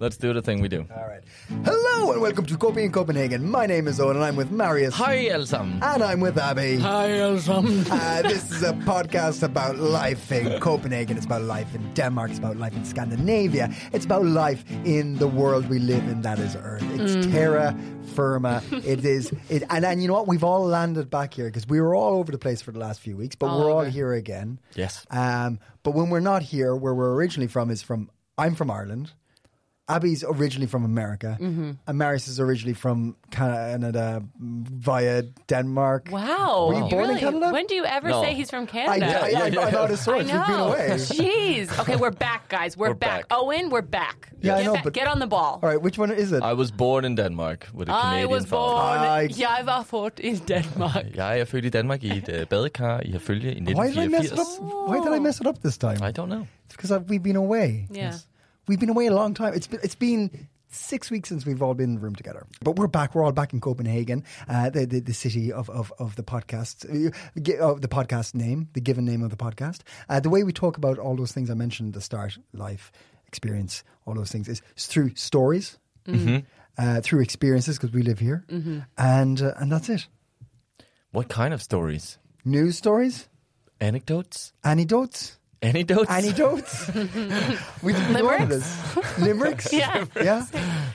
Let's do the thing we do. All right. Hello and welcome to Copy in Copenhagen. My name is Owen and I'm with Marius. Hi, alle sammen. And I'm with Abby. Hi, alle sammen. Uh, this is a podcast about life in Copenhagen. It's about life in Denmark. It's about life in Scandinavia. It's about life in the world we live in, that is Earth. It's terra firma. It is, it, and, and you know what? We've all landed back here because we were all over the place for the last few weeks, but we're all here again. Yes. Um, but when we're not here, where we're originally from is from, I'm from Ireland. Abby's originally from America, Mm-hmm. and Marius is originally from Canada via Denmark. Wow. Were you born in? Canada? When do you ever No. say he's from I, Canada? I, I, I'm out of I sorts. You've been away. Jeez. Okay, we're back, guys. We're, We're back. back. Owen, we're back. Yeah, I know, back- but- get on the ball. All right, which one is it? I was born in Denmark with a I Canadian I was born. Ej. Jeg var født i Danmark. Jeg er født i Danmark i et uh, badekar i Herfølge i Why did I mess it up? Why did I mess it up this time? I don't know. It's because I've, we've been away. Yeah. We've been away a long time. It's been, it's been six weeks since we've all been in the room together. But we're back. We're all back in Copenhagen, uh, the, the the city of of, of the podcast, uh, of the podcast name, the given name of the podcast. Uh, the way we talk about all those things I mentioned at the start, life, experience, all those things is, is through stories, uh, through experiences because we live here, and uh, and that's it. What kind of stories? News stories, Anecdotes? anecdotes. Anecdotes? Anecdotes. we didn't know what it is. Limericks. Yeah. Yeah.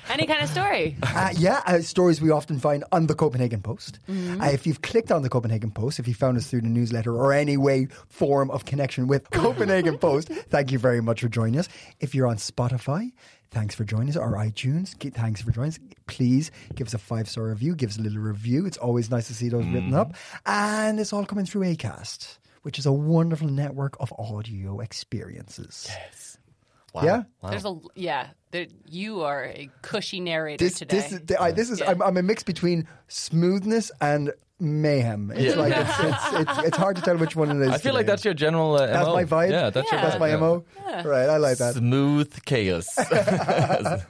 Any kind of story. Uh, yeah, uh, stories we often find on the Copenhagen Post. Uh, if you've clicked on the Copenhagen Post, if you found us through the newsletter or any way, form of connection with Copenhagen Post, thank you very much for joining us. If you're on Spotify, thanks for joining us, or iTunes, thanks for joining us. Please give us a five star review, give us a little review. It's always nice to see those written up. And it's all coming through ACAST, which is a wonderful network of audio experiences. Yes. Wow. Yeah? Wow. There's a yeah. There, you are a cushy narrator this today. this is I, this is I'm, I'm a mix between smoothness and mayhem. It's Yeah. like it's, it's, it's, it's hard to tell which one it is. I feel like that's your general uh, That's MO. my vibe? Yeah, that's your that's my vibe, mo. Right, I like that. Smooth chaos.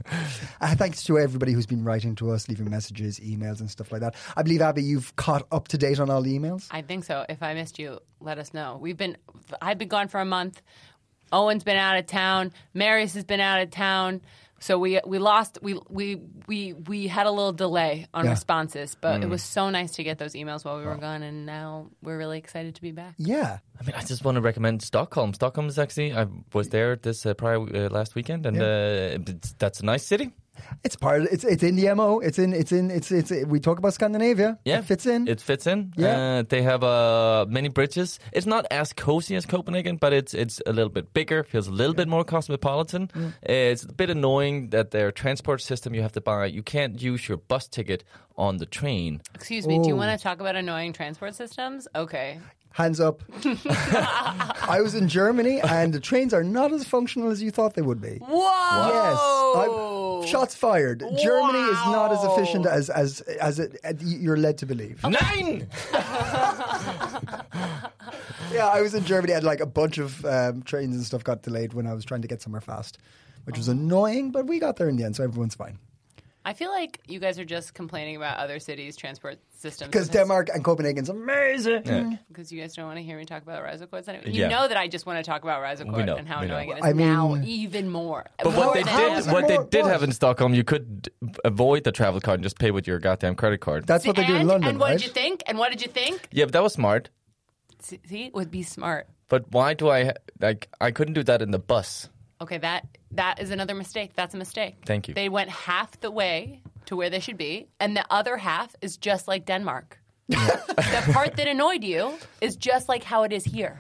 Uh, thanks to everybody who's been writing to us, leaving messages, emails, and stuff like that. I believe Abby, you've caught up to date on all the emails. I think so. If I missed you, let us know. We've been I've been gone for a month. Owen's been out of town. Marius has been out of town. So we we lost we we we we had a little delay on Yeah. responses, but it was so nice to get those emails while we were gone, and now we're really excited to be back. Yeah, I mean, I just want to recommend Stockholm. Stockholm is actually, I was there this uh, prior uh, last weekend, and uh, that's a nice city. It's part. Of, it's it's in the mo. It's in it's in it's it's. We talk about Scandinavia. Yeah, it fits in. It fits in. Yeah. uh, they have uh, many bridges. It's not as cozy as Copenhagen, but it's it's a little bit bigger. Feels a little bit more cosmopolitan. Mm. It's a bit annoying that their transport system you have to buy. You can't use your bus ticket on the train. Excuse me, do you want to talk about annoying transport systems? Okay. Hands up. I was in Germany, and the trains are not as functional as you thought they would be. Whoa! Yes, I'm, shots fired. Germany is not as efficient as as as it, you're led to believe. Nine. Yeah, I was in Germany, and like a bunch of um, trains and stuff got delayed when I was trying to get somewhere fast, which was annoying. But we got there in the end, so everyone's fine. I feel like you guys are just complaining about other cities' transport systems. Because Denmark and Copenhagen's amazing. Yeah. Mm. Because you guys don't want to hear me talk about Rejsekorts anyway. Yeah. You know that I just want to talk about Rejsekort We and how we know. annoying it is I mean- now, even more. But what they did, what they did have in Stockholm, you could avoid the travel card and just pay with your goddamn credit card. That's what they do in London, and what right? did you think? And what did you think? yeah, but that was smart. See, see? would be smart. But why do I like? I couldn't do that in the bus. Okay, that that is another mistake. That's a mistake. Thank you. They went half the way to where they should be, and the other half is just like Denmark. the part that annoyed you is just like how it is here.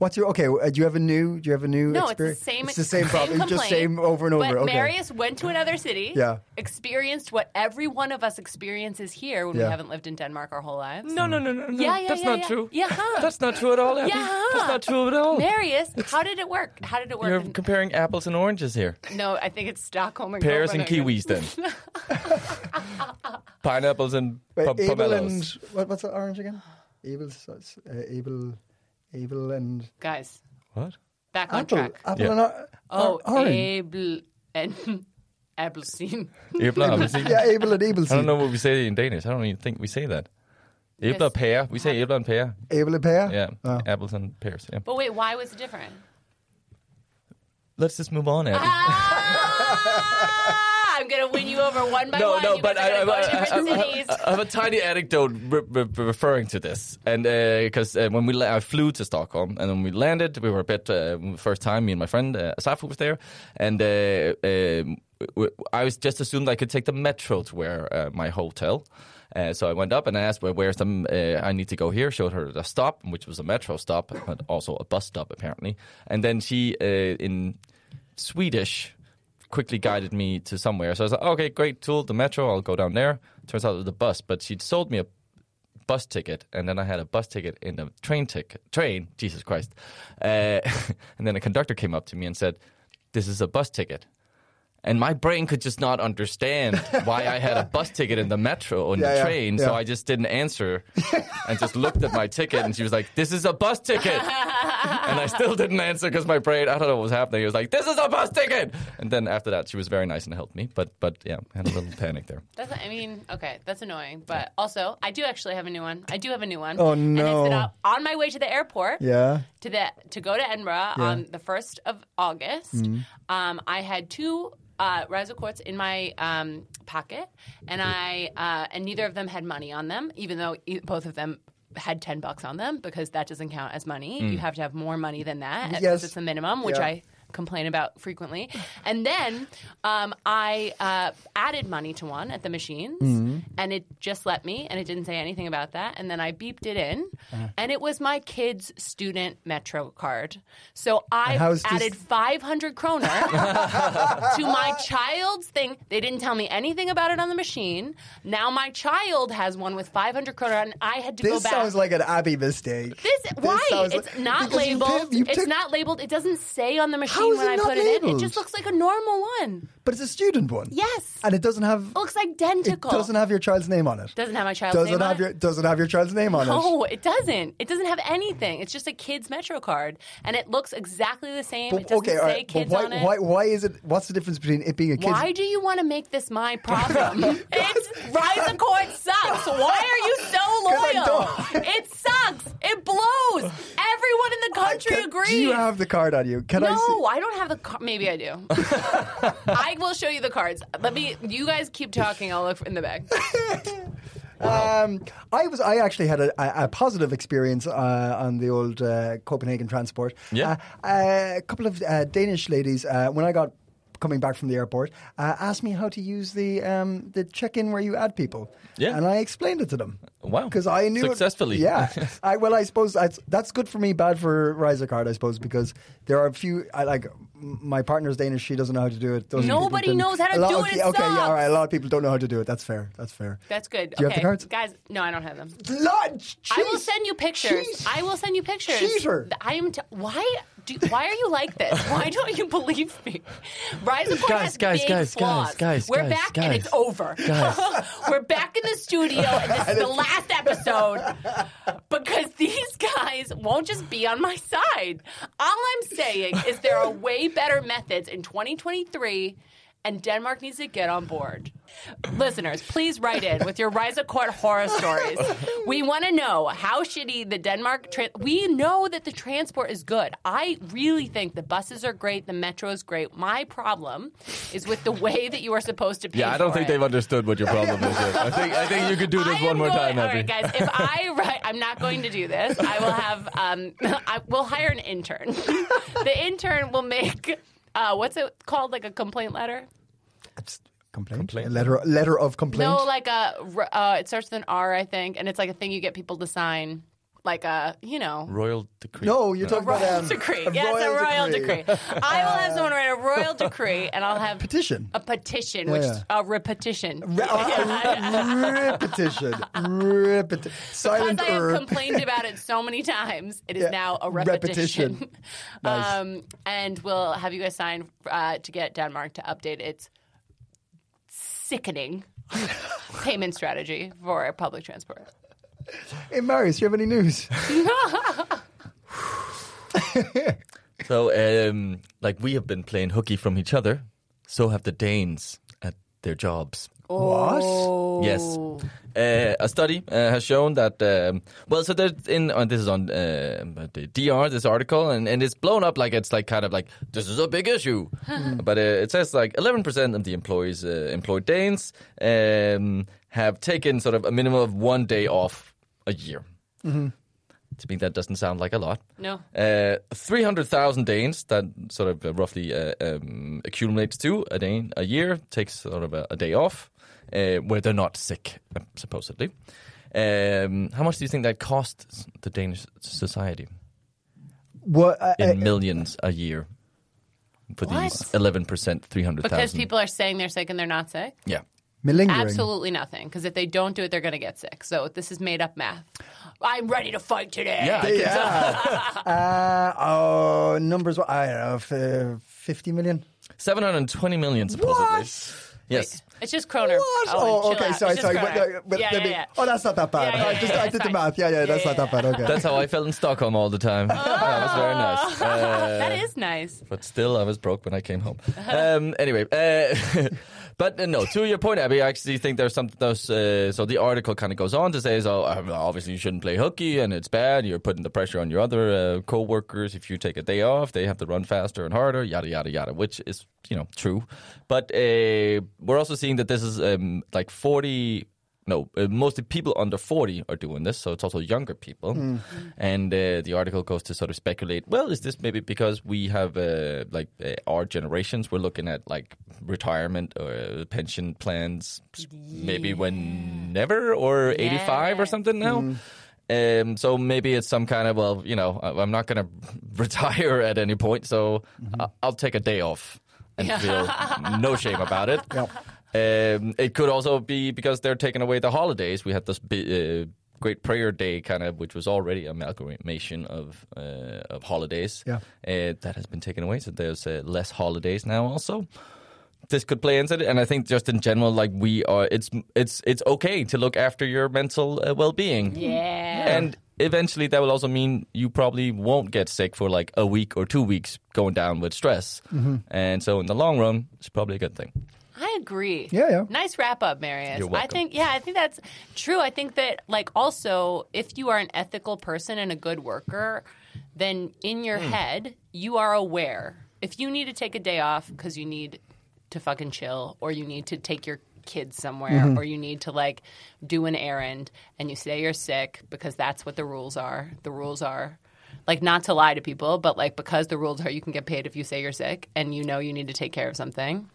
What's your okay? uh, Do you have a new? Do you have a new? No, experience? it's the same. It's the same problem. It's just complaint, same over and over. But okay. Marius went to another city. Yeah. Experienced what every one of us experiences here when Yeah. we haven't lived in Denmark our whole lives. No, no, no, no, no. Yeah, yeah, That's yeah, not yeah. true. Yeah, huh. That's not true at all, Abby. Yeah. That's not true at all. Marius, how did it work? How did it work? You're in- comparing apples and oranges here. no, I think it's Stockholm and Pears and kiwis, then. Pineapples and Wait, Abel pomelos. and what, what's the orange again? Abel, uh, Abel, Abel and Guys, What? back on apple. track. Apple Yeah. and or- Oh, or- orange. Abel and Appelsine. Æbler, appelsin. yeah, Abel and Abel. I don't know what we say in Danish. I don't even think we say that. Æbler og pære. We say æbler and pear. Abel and pear. Yeah, Oh. apples and pears. Yeah. But wait, why was it different? Let's just move on, Abby. Ah, I'm gonna win you over one by no, one. no, you but I, I, to I, I. Have a tiny anecdote re- re- referring to this, and because uh, when we la- I flew to Stockholm, and when we landed, we were a bit uh, first time. Me and my friend uh, Asafu was there, and uh, w- I was just assumed I could take the metro to where uh, my hotel. Uh, so I went up and I asked, well, where's the, uh, I need to go here. Showed her the stop, which was a metro stop, but also a bus stop, apparently. And then she, uh, in Swedish, quickly guided me to somewhere. So I was like, okay, great, tool, the metro, I'll go down there. Turns out it was the bus, but she'd sold me a bus ticket, and then I had a bus ticket in a train ticket. Train, Jesus Christ. Uh, and then a conductor came up to me and said, this is a bus ticket. And my brain could just not understand why I had a bus ticket in the metro or in Yeah, the yeah, train, so. I just didn't answer and just looked at my ticket. And she was like, "This is a bus ticket," and I still didn't answer because my brain, I don't know what was happening. It was like, "This is a bus ticket," and then after that, she was very nice and helped me. But but yeah, I had a little panic there. That's, I mean, okay, that's annoying. But also, I do actually have a new one. I do have a new one. Oh, And it's that no. uh, on my way to the airport. Yeah. to the to go to Edinburgh on the first of August. Mm-hmm. Um, I had two uh, quartz in my um, pocket, and I uh, and neither of them had money on them, even though e- both of them had ten bucks on them because that doesn't count as money. You have to have more money than that because Yes. it's the minimum, which Yeah. I complain about frequently. And then um, I uh, added money to one at the machines, Mm-hmm. and it just let me, and it didn't say anything about that. And then I beeped it in, Uh-huh. and it was my kid's student Metro card. So I this- added 500 kroner to my child's thing. They didn't tell me anything about it on the machine. Now my child has one with 500 kroner, and I had to go back. This sounds like an Abby mistake. This, why? It's like- not because you labeled. took- you it's not labeled. It doesn't say on the machine How is when it I not put it in. It just looks like a normal one. But it's a student one. Yes. And it doesn't have. It looks identical. It doesn't have your child's name on it. Doesn't have my child's Doesn't name have on your it. doesn't have your child's name on it. No, it doesn't. It doesn't have anything. It's just a kid's Metro card, and it looks exactly the same. it But, doesn't okay, all say right. But why, on it. why why is it? What's the difference between it being a kid's? Why do you want to make this my problem? it's Rejsekort sucks. Why are you so loyal? It sucks. It blows. Everyone in the country Can- agrees. Do you have the card on you? Can I? No, I don't have the card. Maybe I do. I will show you the cards. Let me. You guys keep talking. I'll look in the bag. Um, I was. I actually had a, a, a positive experience uh, on the old uh, Copenhagen transport. Yeah. Uh, a couple of uh, Danish ladies uh, when I got coming back from the airport uh, asked me how to use the um, the check-in where you add people. Yeah. and I explained it to them. Wow. because I knew it- Successfully. yeah, I well, I suppose that's that's good for me, bad for Rejsekort, I suppose, because there are a few. I like my partner's Danish; she doesn't know how to do it. Those people Nobody can- knows how to a lot- do it, Okay, it okay, yeah, all right. A lot of people don't know how to do it. That's fair. That's fair. That's good. Do you have okay, the cards? guys? No, I don't have them. Lord, I will send you pictures. Jeez. I will send you pictures. Cheater. I am. T- why? Do, why are you like this? Why don't you believe me? Rejsekort Guys, has guys, big guys, flaws. guys, guys, We're guys, back and it's over. We're back in the studio and this is the last episode because these guys won't just be on my side. All I'm saying is there are way better methods in 2023 and Denmark needs to get on board. Listeners, please write in with your Rejsekort horror stories. We want to know how shitty the Denmark. Tra- we know that the transport is good. I really think the buses are great, the metro is great. My problem is with the way that you are supposed to pay. Yeah, I don't for think it. they've understood what your problem is. Yet. I think I think you could do this I one more going- time, All Abby. right, guys. If I write, I'm not going to do this. I will have. Um, I will hire an intern. the intern will make. Uh, what's it called? Like a complaint letter? It's complaint. Complaint. A letter, letter of complaint. No, like a. Uh, it starts with an R, I think, and it's like a thing you get people to sign. like a you know Royal decree. No, you're talking about a royal um, decree. a yes, royal a royal decree. decree. I will have someone write a royal decree, and I'll have Petition. a petition, which yeah. a repetition. Re- uh, repetition. Repetition. Because I have complained about it so many times, it is Yeah, now a repetition. repetition. Nice. um, and we'll have you guys sign uh, to get Denmark to update its sickening payment strategy for public transport. Hey, Marius, do you have any news? So, um, like we have been playing hooky from each other, so have the Danes at their jobs. What? Yes. Uh, a study uh, has shown that, um, well, so there's in, uh, this is on uh, the DR, this article, and, and it's blown up like it's like kind of like, this is a big issue. but uh, it says like 11% of the employees, uh, employed Danes, um, have taken sort of a minimum of one day off a year. To me, that doesn't sound like a lot. No. Uh, 300,000 Danes, that sort of uh, roughly uh, um, accumulates to a Dane a year, takes sort of a, a day off uh, where they're not sick, uh, supposedly. Um, how much do you think that costs the Danish society What? Uh, in uh, millions a year for these 11%, 300,000? Because people are saying they're sick and they're not sick? Yeah. malingering. Absolutely nothing. Because if they don't do it, they're going to get sick. So this is made up math. I'm ready to fight today. Yeah. I can Yeah. uh, oh, numbers. what- I don't know. Uh, Fifty million. 720 million, supposedly. What? Yes. It's just kroner. What? Owen, Oh, okay. Sorry, sorry. But, kroner. but yeah, yeah, me- yeah. Oh, that's not that bad. Yeah, yeah, I, just, yeah, I it's did the math. Yeah, yeah, that's Yeah, not that bad. Okay. That's how I felt in Stockholm all the time. That was very nice. Uh, That is nice. but still, I was broke when I came home. Um, anyway, uh, but uh, no, to your point, Abby, I actually think there's something. Those, uh, so the article kind of goes on to say, so uh, obviously you shouldn't play hooky, and it's bad. You're putting the pressure on your other uh, co-workers. If you take a day off, they have to run faster and harder, yada yada yada, which is you know true. But uh, we're also seeing that this is um, like 40 no, uh, mostly people under 40 are doing this, so it's also younger people. And uh, the article goes to sort of speculate well, is this maybe because we have, uh, like, uh, our generations, we're looking at, like, retirement or uh, pension plans, maybe when never, or 85 or something now? Um, so maybe it's some kind of well, you know, I- I'm not going to retire at any point, so I- I'll take a day off and feel no shame about it. Um, it could also be because they're taking away the holidays. We had this bi- uh, Great Prayer Day, kind of, which was already a amalgamation of uh, of holidays. Yeah. uh, that has been taken away, so there's uh, less holidays now. Also, this could play into it, and I think just in general, like we are, it's it's it's okay to look after your mental uh, well being. Yeah. And eventually that will also mean you probably won't get sick for like a week or two weeks going down with stress. Mm-hmm. And so in the long run, it's probably a good thing. I agree. Yeah, yeah. Nice wrap up, Marius. You're I think, yeah, I think that's true. I think that, like, also, if you are an ethical person and a good worker, then in your Hmm. head, you are aware. If you need to take a day off because you need to fucking chill, or you need to take your kids somewhere, Mm-hmm. or you need to, like, do an errand, and you say you're sick because that's what the rules are. The rules are. Like not to lie to people, but like because the rules are you can get paid if you say you're sick and you know you need to take care of something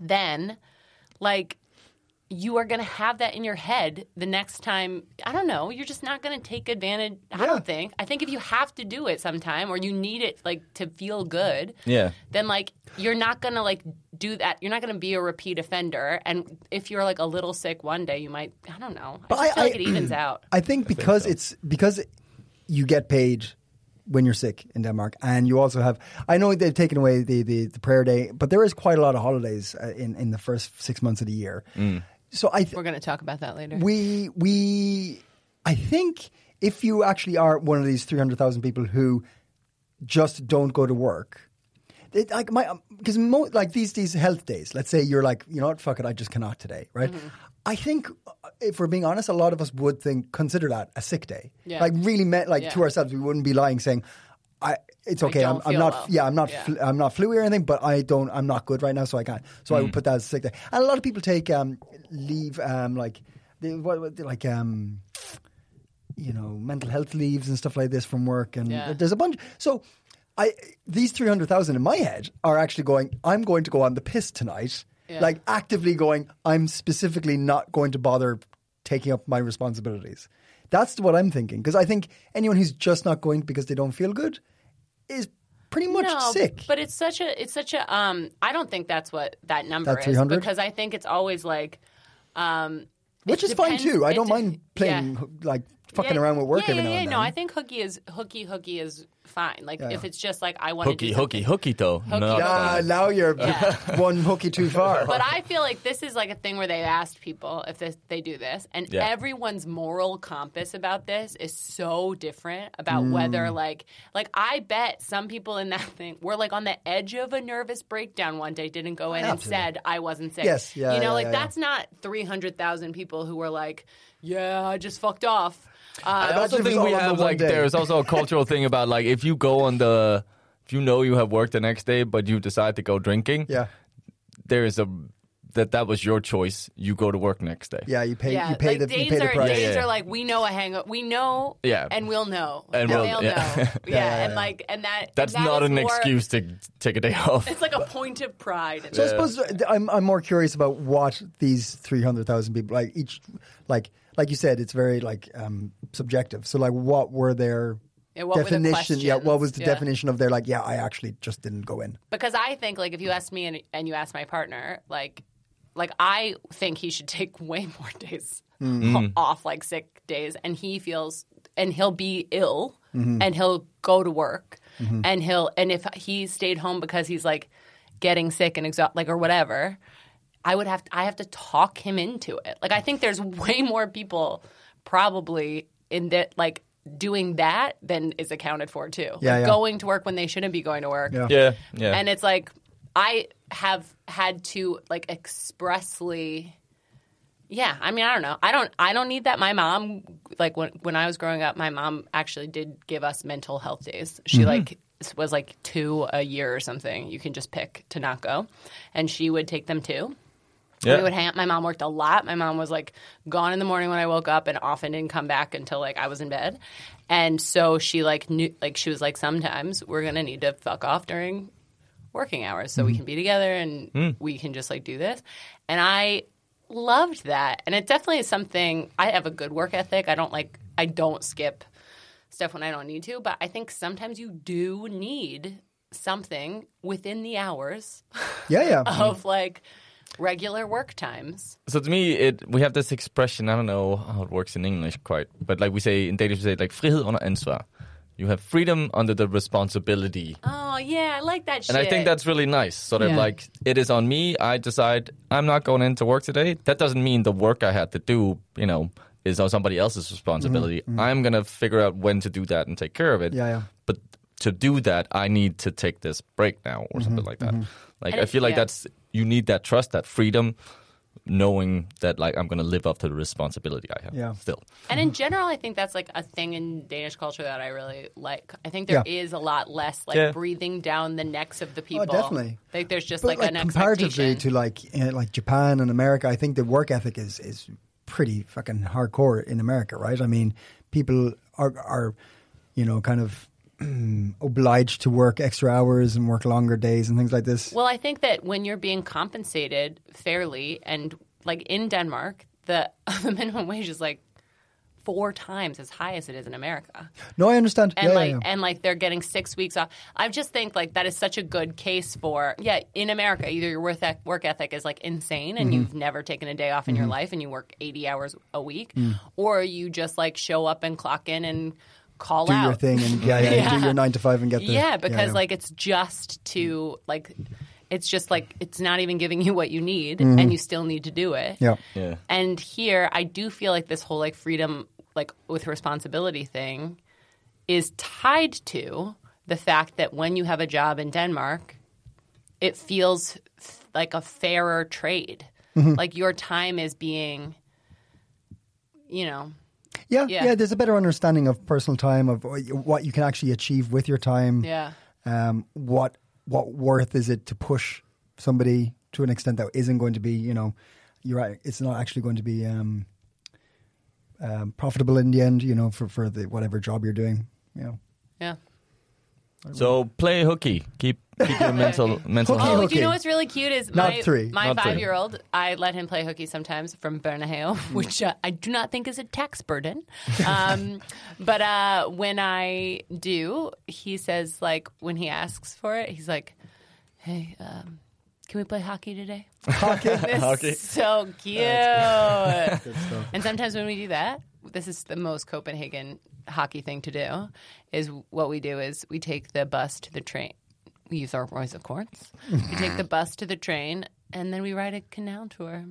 then like you are going to have that in your head the next time i don't know you're just not going to take advantage i don't think. I think if you have to do it sometime or you need it like to feel good Yeah. then like you're not going to like do that you're not going to be a repeat offender. And if you're like a little sick one day you might i don't know. I But just I- feel like I- it evens out. I think because it's because you get paid when you're sick in Denmark, and you also have. I know they've taken away the, the, the prayer day, but there is quite a lot of holidays uh, in in the first six months of the year. So I th- we're going to talk about that later we we I think if you actually are one of these three hundred thousand people who just don't go to work. It, like my because mo- like these these health days. Let's say you're like you know what fuck it I just cannot today right. I think uh, if we're being honest, a lot of us would think consider that a sick day. Yeah. Like really meant like to ourselves, we wouldn't be lying saying. I, it's okay. I'm, don't I'm not. well. Yeah, I'm not. Yeah. Fl- I'm not flu or anything, but I don't. I'm not good right now, so I can't. So I would put that as a sick day. And a lot of people take um, leave, um, like, they, what, like, um, you know, mental health leaves and stuff like this from work, and Yeah. there's a bunch. So, I these three hundred thousand in my head are actually going. I'm going to go on the piss tonight. Yeah. Like actively going. I'm specifically not going to bother taking up my responsibilities. That's what I'm thinking. Because I think anyone who's just not going because they don't feel good is pretty much no, sick. But it's such a it's such a um I don't think that's what that number That is 300? because I think it's always like um Which is fine too. I don't de- mind playing yeah. like fucking Yeah, around with work yeah, every yeah, now yeah. and No. I think hooky is hooky hooky is fine. Like if it's just like I want Hooky, to do hooky, something. hooky, though. Hooky, No. hooky. Now you're Yeah. one hooky too far. But I feel like this is like a thing where they asked people if this, they do this, and Yeah. everyone's moral compass about this is so different about Mm. whether like like I bet some people in that thing were like on the edge of a nervous breakdown one day, didn't go in and said I wasn't sick. Yes, yeah, you know, yeah, like yeah, yeah. that's not three hundred thousand people who were like, yeah, I just fucked off. Uh, I Imagine also think we all on the have like day. there's also a cultural thing about like if you go on the if you know you have work the next day but you decide to go drinking, yeah, there is a that that was your choice. You go to work next day. yeah. You pay. yeah, you pay like the. days You pay the are price. days Yeah, yeah. are like we know a hangover, we know, Yeah. and we'll know, And and we'll- they'll yeah. know, yeah, yeah, and like and that That's that not an more- excuse to take a day off. It's like a point of pride. So I suppose uh, I'm I'm more curious about what these three hundred thousand people like each like like you said it's very like um subjective. So like what were their Yeah, what were the definition? yeah, what was the? Yeah. definition of their like? Yeah, I actually just didn't go in. because I think like if you ask me and, and you ask my partner, like like I think he should take way more days mm-hmm. off, like sick days, and he feels and he'll be ill mm-hmm. and he'll go to work mm-hmm. and he'll and if he stayed home because he's like getting sick and exhausted, like or whatever. I would have to, I have to talk him into it. Like I think there's way more people probably in that like doing that than is accounted for too. Yeah, like yeah. going to work when they shouldn't be going to work. Yeah. yeah, yeah. And it's like I have had to like expressly yeah, I mean I don't know. I don't I don't need that. My mom like when when I was growing up, my mom actually did give us mental health days. She mm-hmm. like was like two a year or something. You can just pick to not go. And she would take them too. Yeah. We would hang. My mom worked a lot. My mom was like gone in the morning when I woke up, and often didn't come back until like I was in bed. And so she like knew, like she was like, sometimes we're gonna need to fuck off during working hours so we mm. can be together and mm. we can just like do this. And I loved that, and it definitely is something. I have a good work ethic. I don't like. I don't skip stuff when I don't need to, but I think sometimes you do need something within the hours Yeah, yeah. of like regular work times. So to me, it we have this expression. I don't know how it works in English quite, but like we say in Danish, we say like frihed under ansvar. You have freedom under the responsibility, Oh yeah, I like that shit. and I think that's really nice. Sort of Yeah. like it is on me. I decide I'm not going into work today. That doesn't mean the work I had to do, you know, is on somebody else's responsibility. Mm-hmm. Mm-hmm. I'm gonna figure out when to do that and take care of it. Yeah, yeah. But to do that, I need to take this break now, or mm-hmm. something like that. Like And I it- feel like yeah. that's you need that trust, that freedom, knowing that like I'm gonna live up to the responsibility I have. Yeah. Still. And in general, I think that's like a thing in Danish culture that I really like. I think there is Yeah. a lot less like Yeah. breathing down the necks of the people. definitely. Like there's just But like, like, an comparatively to like uh, like Japan and America, I think the work ethic is is pretty fucking hardcore in America, right? I mean, people are are you know kind of obliged to work extra hours and work longer days and things like this. Well, I think that when you're being compensated fairly, and like in Denmark, the the minimum wage is like four times as high as it is in America. no, I understand. and yeah, like yeah, yeah. and like they're getting six weeks off. I just think like that is such a good case for yeah. In America, either your work eth- work ethic is like insane, Mm-hmm. and you've never taken a day off in your life, and you work eighty hours a week, Mm. or you just like show up and clock in and call do out. your thing and yeah, yeah, Yeah. do your nine to five and get the Yeah, because yeah. like it's just to like it's just like it's not even giving you what you need, Mm-hmm. and you still need to do it. yeah. Yeah. And here, I do feel like this whole like freedom, like with responsibility thing, is tied to the fact that when you have a job in Denmark, it feels f- like a fairer trade. Mm-hmm. Like your time is being, you know, yeah, Yeah. yeah, There's a better understanding of personal time of what you can actually achieve with your time. yeah. um, what what worth is it to push somebody to an extent that isn't going to be, you know, you're right. It's not actually going to be um, um, profitable in the end, you know, for for the whatever job you're doing. You know, Yeah. So play hooky. Keep Keep your mental mental Hooky, health. Oh, hooky. do you know what's really cute is Not my, three. my Not three. five year old. I let him play hooky sometimes from Bernaheo, which uh, I do not think is a tax burden. Um, but uh, when I do, he says like when he asks for it, he's like, "Hey, um, can we play hockey today?" Hockey. It's Hockey. so cute. and sometimes when we do that, this is the most Copenhagen hockey thing to do. Is what we do is we take the bus to the train. We use our Royce, of course. we take the bus to the train, and then we ride a canal tour.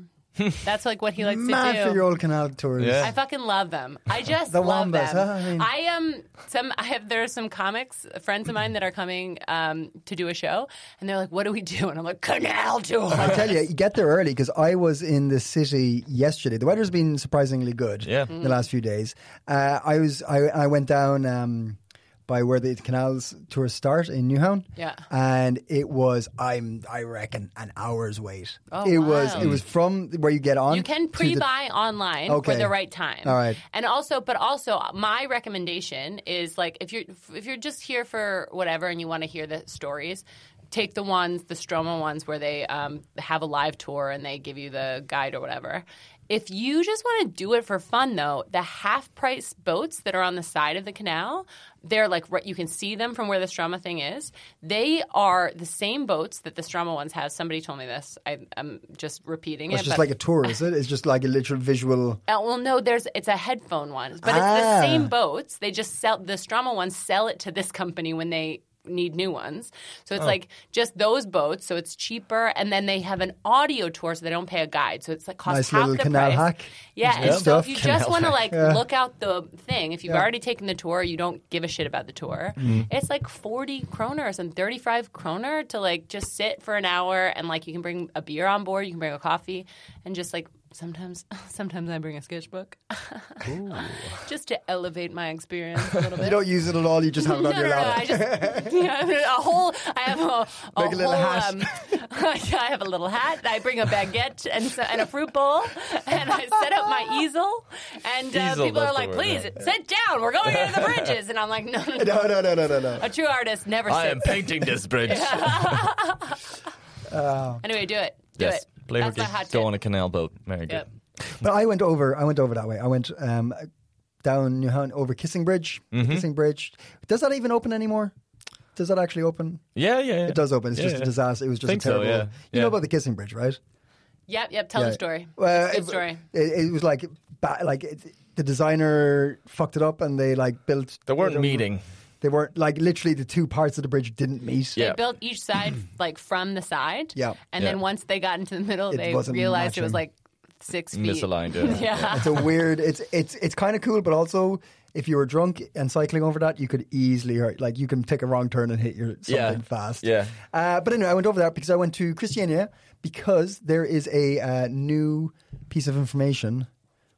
That's like what he likes Mad to for do. your old canal tours. Yeah. I fucking love them. I just The love Wombats, them. huh? I mean- I am some. I have there are some comics friends of mine that are coming um, to do a show, and they're like, "What do we do?" And I'm like, "Canal tour." I tell you, you get there early because I was in the city yesterday. The weather's been surprisingly good. Yeah. the last few days. Uh, I was I, I went down um, by where the canals tours start in Nyhavn. Yeah. and it was I'm I reckon an hour's wait. Oh, it was it was from where you get on. You can pre-buy online Okay. for the right time. All right. And also, but also, my recommendation is like if you're if you're just here for whatever and you want to hear the stories, take the ones the Strömma ones where they um, have a live tour and they give you the guide or whatever. If you just want to do it for fun, though, the half price boats that are on the side of the canal, they're like you can see them from where the Strömma thing is. They are the same boats that the Strömma ones have. Somebody told me this. I, I'm just repeating It's it. just but like a tour, is it? It's just like a literal visual. uh, well, no, there's it's a headphone one, but it's Ah. the same boats. They just sell the Strömma ones sell it to this company when they need new ones. So Oh. it's like just those boats, so it's cheaper, and then they have an audio tour, so they don't pay a guide, so it's like costs Nice half little the canal price. hack. Yeah, and so if you Canal just want to like look out the thing, if you've already taken the tour, you don't give a shit about the tour. Mm-hmm. It's like forty kroners and thirty five kroner to like just sit for an hour, and like you can bring a beer on board, you can bring a coffee, and just like. Sometimes, sometimes I bring a sketchbook, just to elevate my experience a little bit. You don't use it at all. You just have it on no, your no, lap. I just yeah, a whole. I have a, a Like a little whole. hat. Um, I have a little hat. I bring a baguette and so, and a fruit bowl, and I set up my easel. And uh, Easel, people are like, word, "Please yeah. sit down. We're going into the bridges." And I'm like, "No, no, no." no, no, no, no, no, no. A true artist never sits. I sits. am painting this bridge. Anyway, do it. Do yes. it. Play That's hooky. my hot Go on a canal boat. Very good. Yep. But I went over. I went over that way. I went um, down Nyhavn over Kissing Bridge. Mm-hmm. Kissing Bridge. Does that even open anymore? Does that actually open? Yeah, yeah, yeah. It does open. It's Yeah, just yeah. a disaster. It was just Think a so, terrible. yeah. You Yeah. know about the Kissing Bridge, right? Yep, yep. Tell Yeah. the story. Well, It's good it, story. It, it was like ba- like it, the designer fucked it up, and they like built. They weren't meeting. They weren't like literally the two parts of the bridge didn't meet. Yeah. They built each side like from the side. Yeah. And then Yeah. once they got into the middle, It they wasn't realized it was matching. like six feet. Misaligned. Yeah. Yeah. It's a weird. It's it's it's kind of cool, but also if you were drunk and cycling over that, you could easily hurt. Like you can take a wrong turn and hit your something Yeah. fast. Yeah. Uh, but anyway, I went over that because I went to Christiania because there is a uh, new piece of information.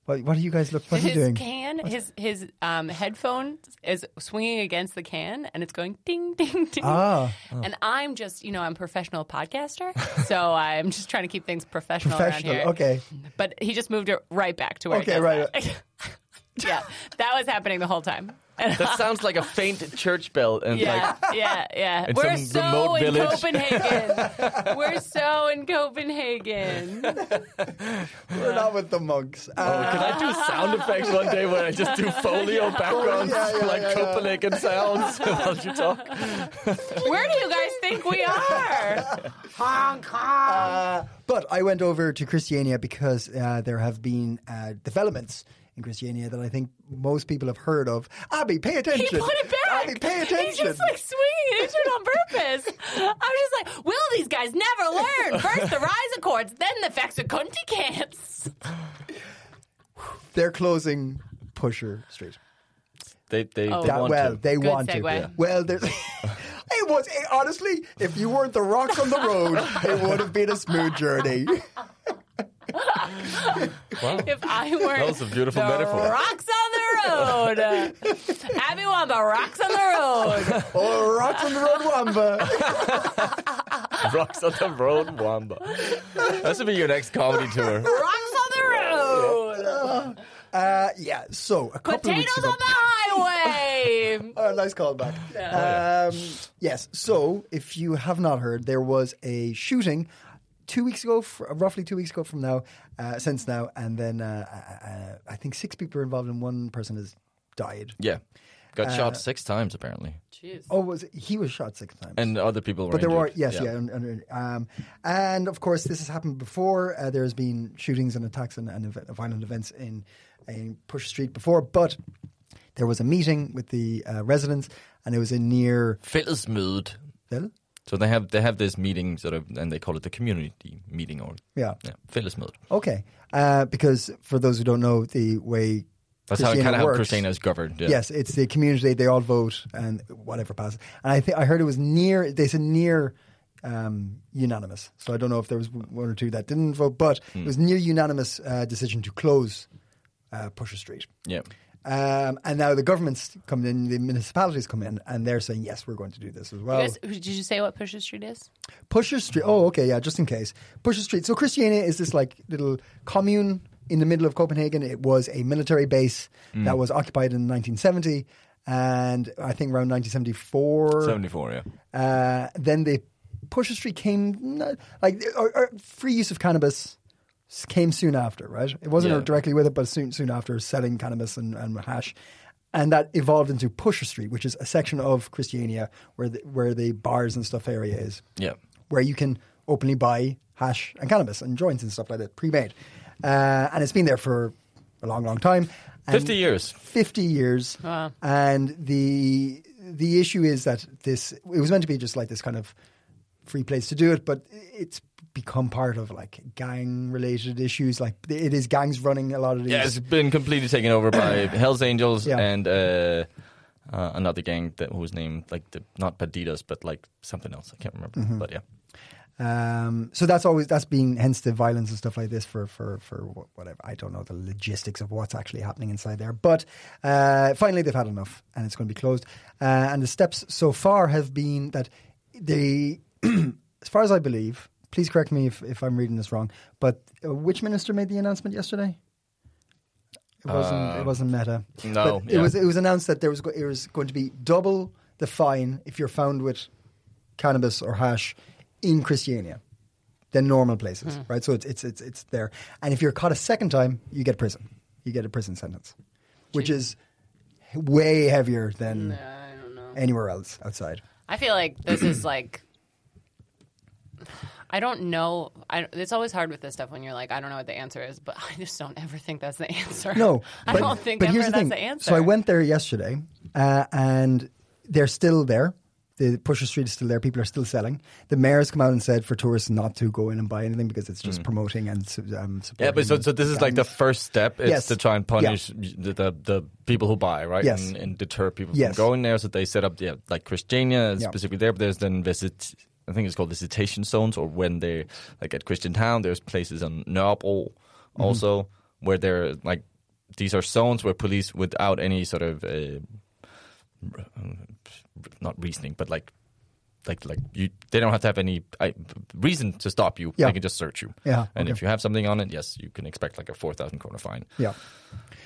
What, what are you guys look? What are you his doing? can, his his um, headphone is swinging against the can, and it's going ding ding ding. Ah. And I'm just, you know, I'm a professional podcaster, so I'm just trying to keep things professional, Professional. around here. Okay. But he just moved it right back to where. it Okay, right. yeah, that was happening the whole time. That sounds like a faint church bell, and Yeah, like yeah, yeah. in We're some so remote in village. Copenhagen. We're so in Copenhagen. We're not with the monks. Oh, Uh, can I do sound effects one day where I just do foley backgrounds Yeah, yeah, like yeah, yeah. Copenhagen sounds while you talk? Where do you guys think we are? Hong Kong. Uh, but I went over to Christiania because uh, there have been uh, developments in Christiania that I think most people have heard of. Abby, pay attention. He attention. put it back. Abby, pay attention. He's just like swinging into it on purpose. I was just like, will these guys never learn? First the rise chords, then the Faxakunti cants. They're closing Pusher Street. They they, Oh. they That- want well, to. they Good want to. segue. Yeah. Well, there's. It was it, honestly, if you weren't the rocks on the road, it would have been a smooth journey. Wow. If I were That was a beautiful the metaphor. rocks on the road. Abby want the rocks on the road. Oh, rocks on the road, Wamba. Rocks on the road, Wamba. That should be your next comedy tour. Rocks on the road. Uh, yeah. So a couple of Potatoes weeks on the highway. Hey, Oh, nice callback. Um, yes. So, if you have not heard, there was a shooting two weeks ago, f- roughly two weeks ago from now, uh, since now, and then uh, uh, I think six people are involved, and one person has died. Yeah, got Uh, shot six times apparently, jeez. Oh, was it? he was shot six times? and other people were. but there were yes, yeah, and, and, um, and of course this has happened before. Uh, there's been shootings and attacks and, and ev- violent events in in Push Street before, but there was a meeting with the uh, residents, and it was a near. Fællesmødet. Well, So they have they have this meeting sort of, and they call it the community meeting or yeah, yeah, Fællesmødet. okay. Uh, because for those who don't know, the way That's how Christiania kind of how works- Christiania is governed. Yeah. Yes, it's the community. They all vote, and whatever passes. And I think I heard it was near. They said near um, unanimous. So I don't know if there was one or two that didn't vote, but Hmm. it was near unanimous uh, decision to close uh, Pusher Street. Yeah. Um, and now the governments come in, the municipalities come in, and they're saying yes, we're going to do this as well. You guys, did you say what Pusher Street is? Pusher Street. Oh, okay, yeah, just in case. Pusher Street. So Christiania is this like little commune in the middle of Copenhagen. It was a military base that was occupied in 1970, and I think around 1974. Seventy four. Yeah. Uh, then the Pusher Street came like or, or free use of cannabis s- came soon after, right? It wasn't Yeah. directly with it, but soon soon after selling cannabis and, and hash. And that evolved into Pusher Street, which is a section of Christiania where the, where the bars and stuff area is Yeah. where you can openly buy hash and cannabis and joints and stuff like that pre-made. Uh, and it's been there for a long, long time. And 50 years. 50 years. Wow. And the the issue is that this it was meant to be just like this kind of free place to do it, but it's become part of like gang related issues. Like it is gangs running a lot of these. Yeah, it's been completely taken over by Hell's Angels Yeah. and uh, uh, another gang that whose name like the, not Bandidos, but like something else. I can't remember. Mm-hmm. But yeah. Um, so that's always that's been hence the violence and stuff like this for for for whatever I don't know the logistics of what's actually happening inside there. But uh, finally they've had enough and it's going to be closed. Uh, and the steps so far have been that they, as far as I believe, please correct me if, if I'm reading this wrong. But uh, which minister made the announcement yesterday? It wasn't. it wasn't Meta. Uh, no, but yeah. it was. It was announced that there was go- it was going to be double the fine if you're found with cannabis or hash in Christiania than normal places, right? So it's it's it's it's there. And if you're caught a second time, you get prison. You get a prison sentence, which is way heavier than I don't know. anywhere else outside. I feel like this is like. I don't know. I, it's always hard with this stuff when you're like, I don't know what the answer is, but I just don't ever think that's the answer. No, I don't think but ever here's the that's thing. the answer. So I went there yesterday, uh, and they're still there. The Pusher Street is still there. People are still selling. The mayor's come out and said for tourists not to go in and buy anything because it's just promoting and um, supporting. Mm. Yeah, but so, so this is like the first step. It's Yes. to try and punish the, the the people who buy, right? Yes. And, and deter people Yes. from going there. So they set up yeah, like Christiania Yeah. specifically there. But there's then visit. I think it's called visitation zones, or when they like at Christian Town. There's places on Nørrebro Mm-hmm. also where they're like these are zones where police, without any sort of uh, not reasoning, but like. Like, like you, they don't have to have any uh, reason to stop you. Yeah. They can just search you. Yeah, And okay. if you have something on it, yes, you can expect like a four thousand kroner fine. Yeah.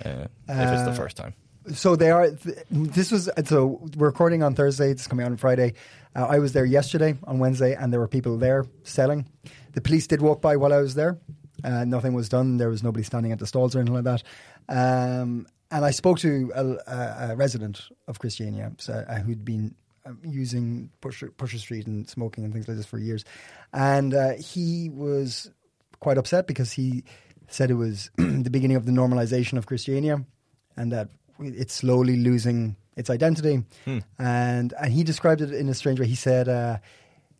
Uh, if it's the Uh, first time. So they are. Th- this was so we're recording on Thursday. It's coming out on Friday. Uh, I was there yesterday on Wednesday, and there were people there selling. The police did walk by while I was there. Uh, nothing was done. There was nobody standing at the stalls or anything like that. Um, and I spoke to a, a, a resident of Christiania so, uh, who'd been um, using Pusher, Pusher Street and smoking and things like this for years, and uh, he was quite upset because he said it was the beginning of the normalization of Christiania and that it's slowly losing its identity. And and he described it in a strange way. He said, uh,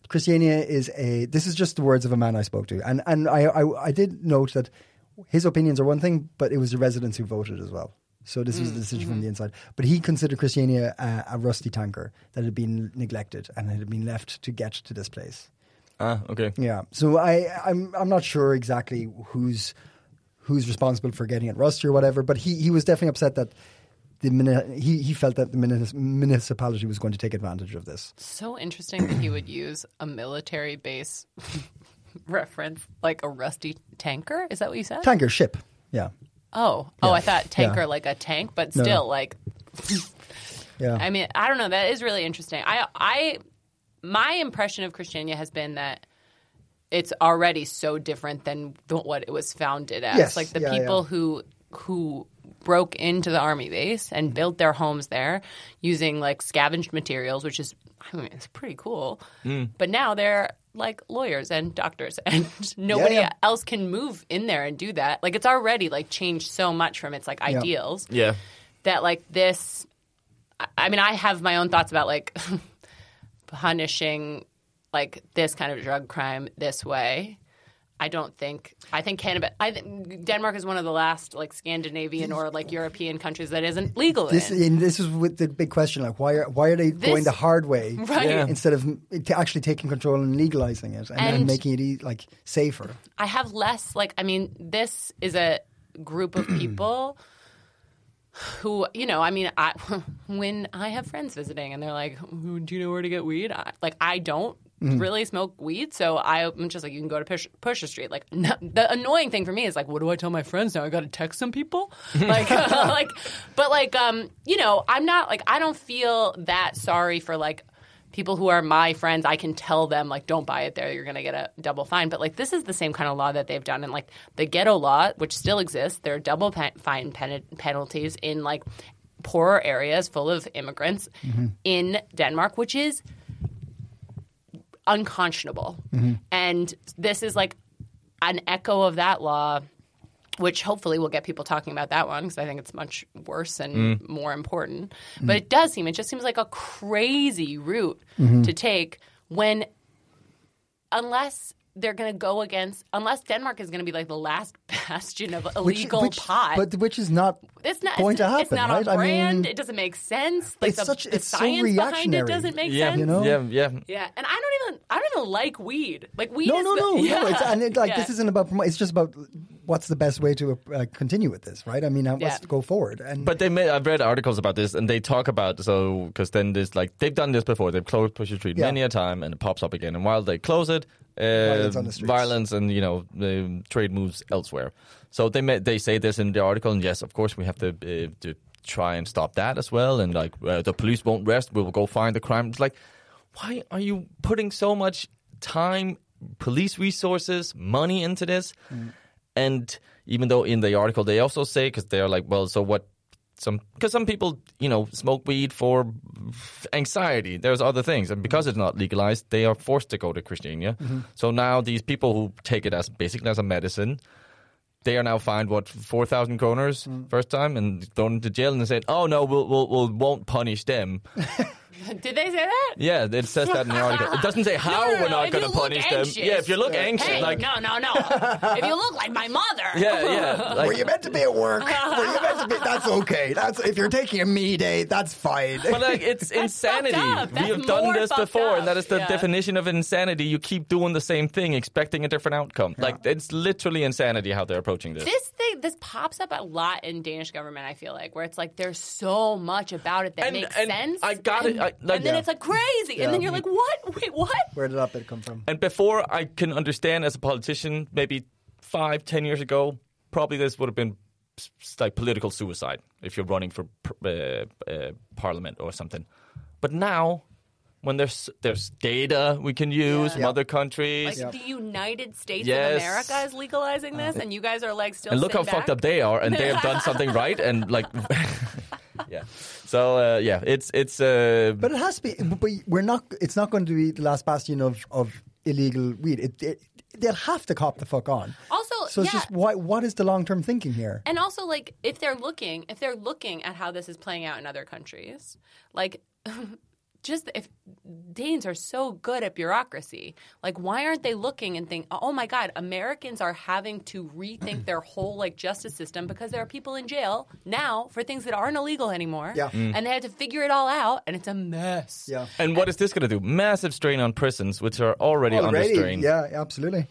"Christiania is a." This is just the words of a man I spoke to, and and I, I I did note that his opinions are one thing, but it was the residents who voted as well. So this was the decision from the inside. But he considered Christiania a, a rusty tanker that had been neglected and had been left to get to this place. Ah, okay. Yeah. So I, I'm I'm not sure exactly who's who's responsible for getting it rusty or whatever, but he, he was definitely upset that the mini- he he felt that the municipality was going to take advantage of this. So interesting that he would use a military base reference, like a rusty tanker. Is that what you said? Tanker ship. Yeah. oh, oh, I thought tanker Yeah. like a tank, but still no. like Yeah. I mean, I don't know. That is really interesting. I, I, my impression of Christiania has been that it's already so different than what it was founded as. Yes. Like the Yeah, people yeah. who who broke into the army base and built their homes there using like scavenged materials, which is I mean it's pretty cool. Hmm. But now they're like lawyers and doctors and nobody yeah. else can move in there and do that. Like it's already like changed so much from its like ideals Yeah. that like this I- I mean I have my own thoughts about like punishing like this kind of drug crime this way. I don't think I think Canada I think Denmark is one of the last like Scandinavian or like European countries that isn't legal This in. and this is with the big question: like, why are why are they going the hard way Right. Yeah. instead of m- t- actually taking control and legalizing it and, and And- making it e- like safer? I have less like I mean this is a group of people who you know I mean I when I have friends visiting and they're like do you know where to get weed I, like I don't really smoke weed so I'm just like you can go to Push, Pusher Street like no, the annoying thing for me is like what do I tell my friends now I got to text some people like like but like um you know I'm not like I don't feel that sorry for like people who are my friends, I can tell them like, don't buy it there. You're going to get a double fine. But like, this is the same kind of law that they've done in like the ghetto law, which still exists. There are double fine pen- penalties in like poorer areas full of immigrants in Denmark, which is unconscionable. Mm-hmm. And this is like an echo of that law which hopefully will get people talking about that one because I think it's much worse and mm. more important. Mm. But it does seem, it just seems like a crazy route mm-hmm. to take when, unless they're going to go against, unless Denmark is going to be like the last bastion of illegal which, pot. but which is not it's not going it's, to happen, It's not right? on I brand. mean, it doesn't make sense. Like it's the, such- the it's so science behind it doesn't make Yeah. sense. You know? Yeah. Yeah. Yeah, and I don't even I don't even like weed. Like weed. no, is no, the- no, yeah. no. It's, and it, like Yeah. this isn't about. It's just about what's the best way to uh, continue with this, right? I mean, how, let's Yeah. go forward. And But they made, I've read articles about this, and they talk about so because then there's like they've done this before. They've closed Pusher Street Yeah. many a time, and it pops up again. And while they close it, uh, Violence on the streets. violence and you know the trade moves elsewhere. So they ma- they say this in the article, and yes, of course we have to uh, to try and stop that as well. And like uh, the police won't rest, we will go find the crime. It's like, why are you putting so much time, police resources, money into this? And even though in the article they also say because they're like, well, so what? Some because some people you know smoke weed for anxiety. There's other things, and because it's not legalized, they are forced to go to Christiania. Mm-hmm. So now these people who take it as basically as a medicine. They are now fined what four thousand kroners mm. first time and thrown into jail, and they said, "Oh no, we'll, we'll, we'll won't punish them." Did they say that? Yeah, it says that in the article. It doesn't say how No, no, no, we're not going to look punish them. Yeah, if you look anxious, Hey, like no, no, no. if you look like my mother. yeah, yeah, like were you meant to be at work? Were you meant to be? That's okay. That's if you're taking a me day, that's fine. But like it's insanity. We have done this before, up. and that is the Yeah. definition of insanity. You keep doing the same thing, expecting a different outcome. Like it's literally insanity how they're approaching this. This thing, this pops up a lot in Danish government. I feel like where it's like there's so much about it that And- makes and sense. I got it. And, I- like- and then Yeah. it's like crazy, and then you're like, what? Wait, what? Where did that bit come from? And before I can understand as a politician, maybe five, ten years ago, probably this would have been s- s- like political suicide if you're running for pr- uh, uh, parliament or something. But now, when there's there's data we can use from Yeah. other countries, Like the United States Yes. of America is legalizing this, and you guys are like still. and look how sitting fucked up they are, and they have done something right, and like, yeah. So uh, yeah, it's it's. Uh, But it has to be. But but we're not. It's not going to be the last bastion of of illegal weed. It, it, they'll have to cop the fuck on. Also, So it's yeah. just why? What is the long term thinking here? And also, like, if they're looking, if they're looking at how this is playing out in other countries, like, just if Danes are so good at bureaucracy, like, why aren't they looking and think, oh my God, Americans are having to rethink their whole like justice system because there are people in jail now for things that aren't illegal anymore, Yeah. Mm. and they have to figure it all out, and it's a mess. Yeah. and what is this going to do? Massive strain on prisons, which are already, under strain. yeah, absolutely.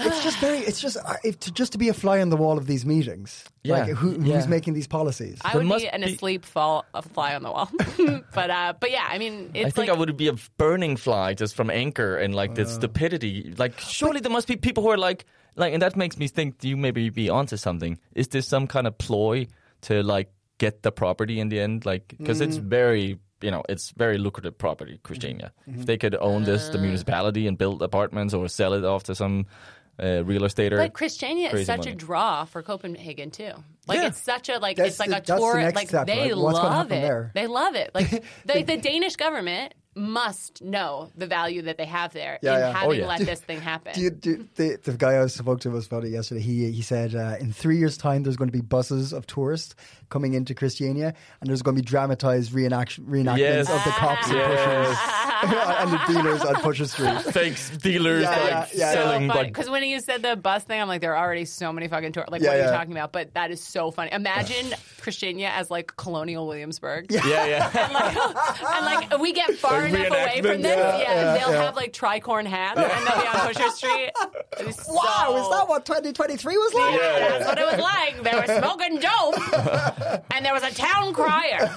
It's just very. It's just uh, if to, just to be a fly on the wall of these meetings. Yeah, Like who, yeah. who's making these policies? I would must be an be- asleep fall a fly on the wall, but uh, but yeah, I mean, it's I think like, I would be a burning fly just from anchor and like the stupidity. Like, surely there must be people who are like, like, and that makes me think you maybe be onto something. Is this some kind of ploy to like get the property in the end, like because it's very you know it's very lucrative property, Christiania. If they could own this, the municipality, and build apartments or sell it off to some uh, real estate or But Christiania is such money. a draw for Copenhagen too. Like Yeah. it's such a like That's it's like the- a that's tour. like step, they right? Love it. there? They love it. Like the, the Danish government must know the value that they have there Yeah, in yeah. having Oh, yeah. let this thing happen. Do you, do, the, the guy I spoke to was about it yesterday. He he said uh, in three years' time there's going to be buses of tourists coming into Christiania, and there's going to be dramatized reenaction reenactments Yes. of the cops and pushers and the dealers on Pusher Street. fake dealers Yeah, like yeah, yeah. selling like because when you said the bus thing, I'm like, there are already so many fucking tour. Like, Yeah, what are you talking about? But that is so funny. Imagine Christiania as like colonial Williamsburg. yeah yeah. And like, and like we get far A enough away from reenactment, this, yeah, yeah, yeah, they'll yeah. have like tricorn hats and they'll be on Pusher Street. It's Wow, is that what 2023 was like? Yeah, that's what it was like. They were smoking dope, and there was a town crier.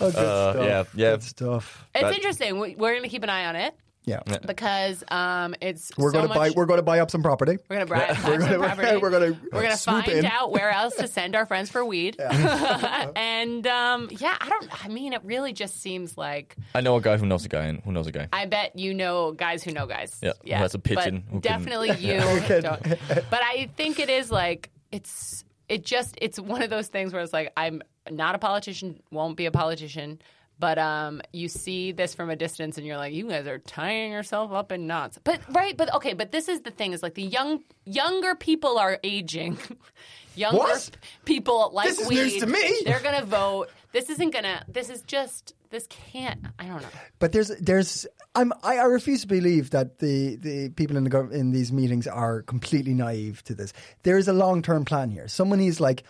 Oh, good Uh, stuff. yeah, yeah. Good stuff. It's But- interesting. We're going to keep an eye on it Yeah. because um, it's We're so going to much, buy. We're going to buy up some property. We're gonna buy, buy We're some gonna- property. we're gonna We're gonna swoop find in. out where else to send our friends for weed. and um, yeah, I don't. I mean, it really just seems like I know a guy who knows a guy and who knows a guy. I bet you know guys who know guys. Yeah, who has a pigeon But who can- definitely you. don't. But I think it is like it's it just it's one of those things where it's like I'm not a politician, won't be a politician. But um, you see this from a distance, and you're like, "You guys are tying yourself up in knots." But right, but okay, but this is the thing: is like the young younger people are aging. younger What? people like This is weed. news to me. They're gonna vote. This isn't gonna. This is just. This can't. I don't know. But there's there's I'm I, I refuse to believe that the, the people in the gov- in these meetings are completely naive to this. There is a long term plan here. Someone is like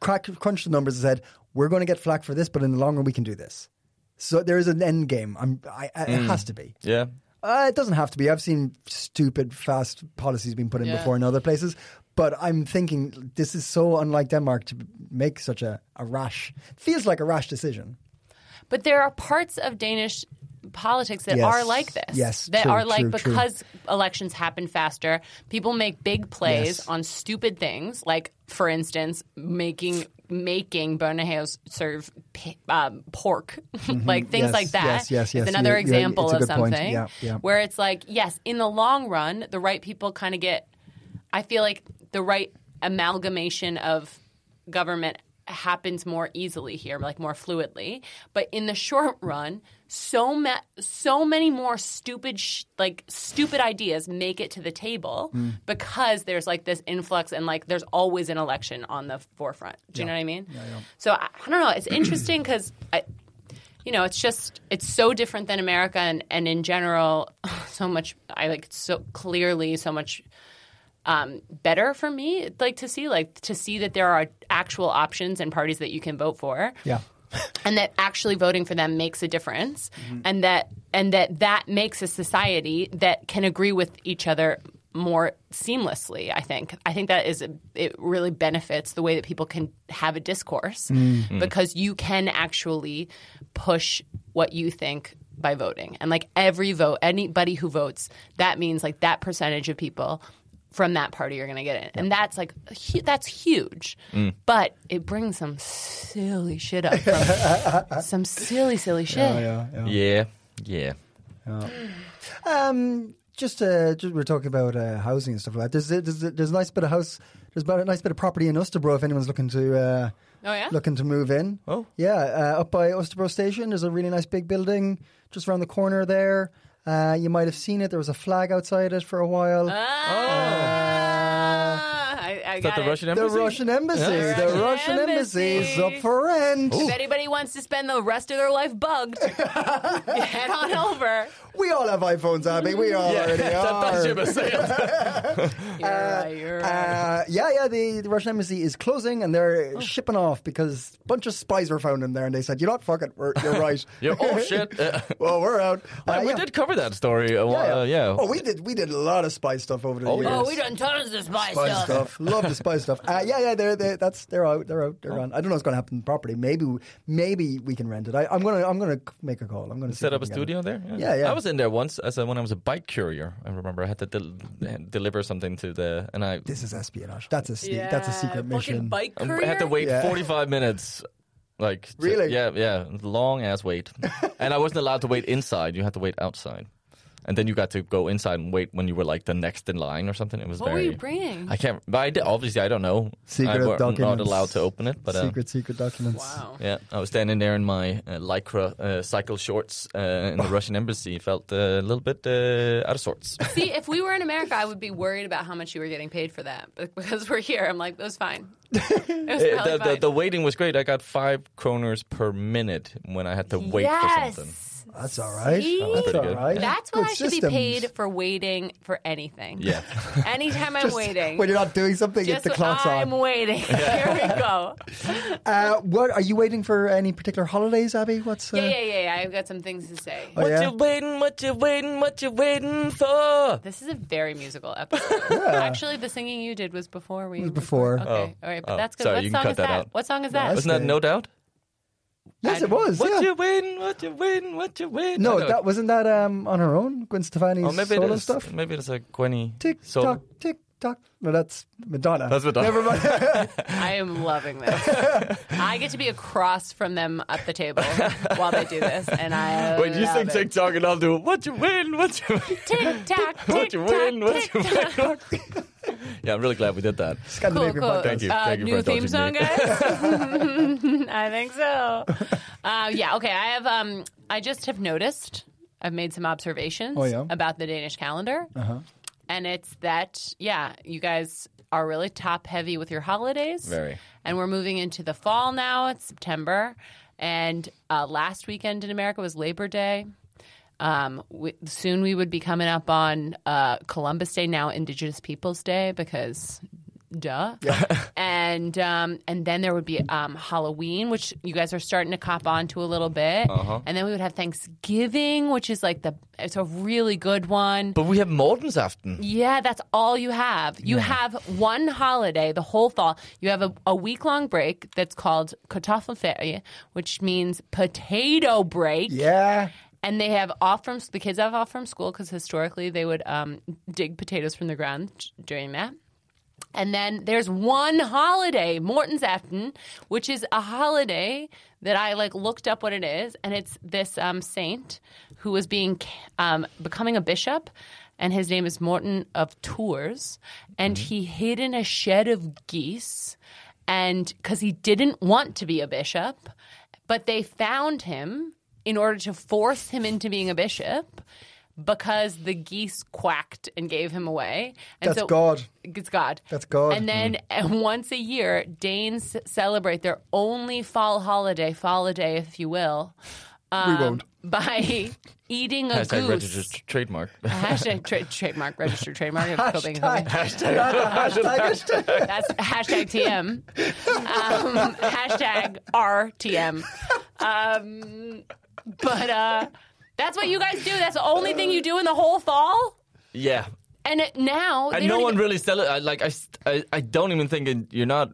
crack, crunched the numbers and said we're going to get flack for this, but in the long run we can do this. So there is an end game. I'm, I, I, It has to be. Yeah. Uh, it doesn't have to be. I've seen stupid, fast policies being put in Yeah. before in other places. But I'm thinking this is so unlike Denmark to make such a, a rash. Feels like a rash decision. But there are parts of Danish politics that Yes. are like this. Yes, That true, are like true, true. because elections happen faster, people make big plays Yes. on stupid things, like for instance, making making Bernahus serve um, pork, like things Yes, like that. yes, yes, is yes. another example of something Yeah, yeah. where it's like, yes, in the long run, the right people kind of get. I feel like the right amalgamation of government happens more easily here, like more fluidly. But in the short run, so ma- so many more stupid, sh- like stupid ideas make it to the table Hmm. because there's like this influx and like there's always an election on the forefront. Do you know what I mean? So I, I don't know. It's interesting because I. You know, it's just it's so different than America, and, and in general, so much. I like so clearly so much um, better for me, like to see, like to see that there are actual options and parties that you can vote for, Yeah. And that actually voting for them makes a difference, and that and that that makes a society that can agree with each other more seamlessly. I think. I think that is it. Really benefits the way that people can have a discourse mm. Mm. because you can actually push what you think by voting, and like every vote, anybody who votes, that means like that percentage of people from that party you're going to get in, and that's like hu- that's huge. But it brings some silly shit up, from, some silly, silly shit. Yeah, yeah. Yeah. Yeah. Um, just, uh, just we're talking about uh, housing and stuff like that. There's, there's there's a nice bit of house. There's about a nice bit of property in Østerbro if anyone's looking to. Uh, Oh yeah, Looking to move in. Oh. Yeah, uh, up by Østerbro Station, there's a really nice big building just around the corner there. Uh, you might have seen it. There was a flag outside it for a while. Ah, I, I that got the it. Russian the embassy? Russian embassy. Yeah. The Russian Russian embassy is embassy. up for rent. If anybody wants to spend the rest of their life bugged, head on over. We all have iPhones, Abby. We all Yeah, already that, that are. ship has sailed. You're right, you're right. Uh, yeah, yeah. The, the Russian embassy is closing, and they're Oh. shipping off because a bunch of spies were found in there, and they said, "You know what? Fuck it. We're, you're right. Yeah, oh shit. Uh, well, we're out." Uh, we yeah. did cover that story. A while, Yeah, uh, yeah. yeah. Oh, we did. We did a lot of spy stuff over the Oh, years. Oh, we done tons of spy, Spy stuff. stuff. Loads love the spice stuff. Uh, yeah, yeah, they're, they're that's they're out, they're out, they're gone. I don't know what's going to happen property. Maybe maybe we can rent it. I, I'm gonna I'm gonna make a call. I'm gonna Set up a studio it. there. Yeah, yeah. I was in there once as a, when I was a bike courier. I remember I had to del- deliver something to the and I This is espionage. That's a sneak, that's a secret mission. Bike courier? I had to wait Yeah. 45 minutes. Like to- Really? yeah, yeah, long ass wait, and I wasn't allowed to wait inside. You had to wait outside, and then you got to go inside and wait when you were like the next in line or something. It was What were very. you bringing? I can't. But I did, obviously I don't know. Secret I were not allowed to open it, but uh, secret secret documents. Wow. yeah, I was standing there in my uh, lycra uh, cycle shorts uh, in the Russian embassy. Felt uh, a little bit uh, out of sorts. See, if we were in America, I would be worried about how much you were getting paid for that. But because we're here, I'm like, that was fine. It was probably the, the, fine. the waiting was great. I got five kroners per minute when I had to wait yes. for something. That's all right. See? That's pretty all good. right. That's what Good I should systems. be paid for waiting for anything. Yeah. Anytime I'm waiting. When you're not doing something, just it's the when clock's I'm on. waiting. Here we go. Uh, what are you waiting for? Any particular holidays, Abby? What's uh, Yeah, yeah, yeah, yeah. I've got some things to say. Oh, what yeah? you waiting? What you waiting? What you waiting for? This is a very musical episode. Actually, the singing you did was before we. was before. Okay, all right, but Oh, that's good. sorry, what you can song cut is that that? out. What song is That's that? Wasn't that no doubt? Yes, it was. What yeah. you win? What you win? What you win? No, that wasn't that um, on her own. Gwen Stefani's Oh, maybe solo is. stuff. Maybe it's a Gwenny Tick solo. tock, tick tock. No, that's Madonna. That's Madonna. Never mind. I am loving this. I get to be across from them at the table while they do this, and I Wait, you sing it. TikTok and I'll do what you win, what you win. Tick tock, What tick you tock, win, what you tock. win. yeah, I'm really glad we did that. Cool, Scandinavian cool. podcast. Thank you. Uh, Thank you new for theme song, indulging guys. I think so. Uh, yeah. Okay. I have. Um. I just have noticed. I've made some observations Oh, yeah? about the Danish calendar, uh-huh. And it's that yeah, you guys are really top heavy with your holidays. Very. And we're moving into the fall now. It's September, and uh, last weekend in America was Labor Day. Um, we, soon we would be coming up on uh, Columbus Day, now Indigenous Peoples Day, because duh. and um, and then there would be um, Halloween, which you guys are starting to cop on to a little bit. And then we would have Thanksgiving, which is like the it's a really good one. But we have Mortensaften. Yeah, that's all you have. You have one holiday the whole fall. You have a, a week long break that's called Kartoffelferie, which means potato break. Yeah. And they have off from the kids have off from school because historically they would um, dig potatoes from the ground during that. And then there's one holiday, Mortensaften, which is a holiday that I like looked up what it is, and it's this um, saint who was being um, becoming a bishop, and his name is Morton of Tours, and he hid in a shed of geese, and because he didn't want to be a bishop, but they found him in order to force him into being a bishop because the geese quacked and gave him away. And That's God. It's God. That's God. And then and once a year, Danes celebrate their only fall holiday, fall day, if you will, um, we won't. by eating a Hashtag goose. registered trademark. Hashtag tra- trademark, registered trademark. of Copenhagen. Hashtag, hashtag. That's hashtag TM. Um, hashtag RTM. Um, but uh, that's what you guys do. That's the only thing you do in the whole fall. Yeah. And it, now, And no one even- really celebrates. Like I, st- I, I don't even think it, you're not.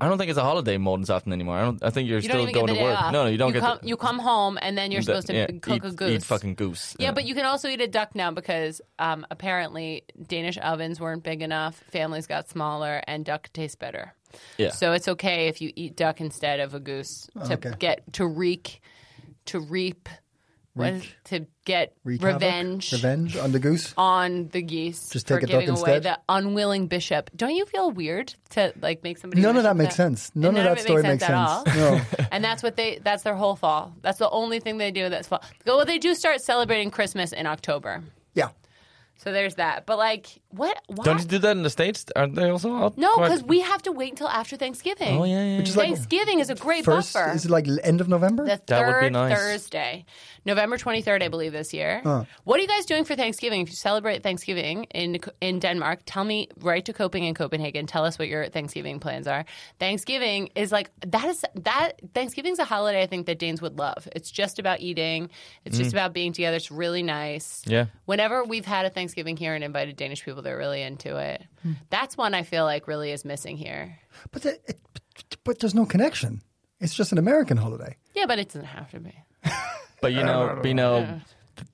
I don't think it's a holiday Mortensaften anymore. I don't. I think you're You still going to work. off. No, no, you don't you get. Come, the, you come home and then you're the- supposed to yeah, cook eat, a goose. Eat fucking goose. Yeah, but you can also eat a duck now because um, apparently Danish ovens weren't big enough, families got smaller, and duck tastes better. Yeah. So it's okay if you eat duck instead of a goose to Okay. get to wreak, to reap, is- to get Wreak havoc? revenge. Revenge on the goose. On the geese Just for take a duck giving away instead? the unwilling bishop. Don't you feel weird to like make somebody? None of that makes sense. None, of that story makes at all. sense. No. and that's what they that's their whole fall that's the only thing they do that's fall well they do start celebrating christmas in october Yeah. So there's that but like what why? Don't you do that in the states? Aren't they also out? no quite- because we have to wait until after thanksgiving Oh yeah, yeah. Which yeah. is like thanksgiving is a great first. buffer Is it like end of November? the That would be third nice. Thursday, November twenty third, I believe this year. What are you guys doing for Thanksgiving? If you celebrate Thanksgiving in in Denmark, tell me. Write to Coping in Copenhagen. Tell us what your Thanksgiving plans are. Thanksgiving is like that is that Thanksgiving's a holiday I think that Danes would love. It's just about eating. It's just about being together. It's really nice. Mm. Yeah. Whenever we've had a Thanksgiving Thanksgiving here and invited Danish people. They're really into it. Hmm. That's one I feel like really is missing here. But, the, it, but there's no connection. It's just an American holiday. Yeah, but it doesn't have to be. But you know, you know,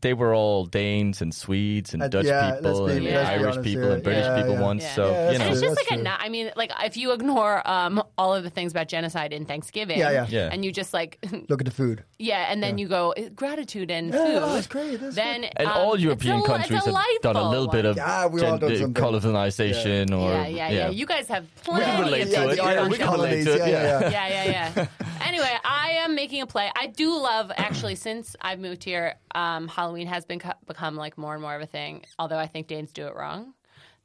they were all Danes and Swedes and Uh, Dutch yeah, people be- and let's Irish honest people here. and British Yeah, people yeah. once. Yeah. So Yeah, you know, And it's true. just like a. true. na- I mean, like if you ignore um, all of the things about genocide in Thanksgiving, Yeah, yeah. Yeah. and you just like, Look at the food. yeah, and then you go "Eh, gratitude and Yeah, food. oh, it's great, that's then and um, all European a- countries have done a little bit of Yeah, we've done gen- colonization or yeah, yeah, yeah, You guys have we can relate to it. Yeah, we can relate to it, Yeah, yeah, yeah. yeah. yeah, yeah, yeah. anyway, I am making a play. I do love actually since I've moved here. Um, Halloween has been become like more and more of a thing. Although I think Danes do it wrong.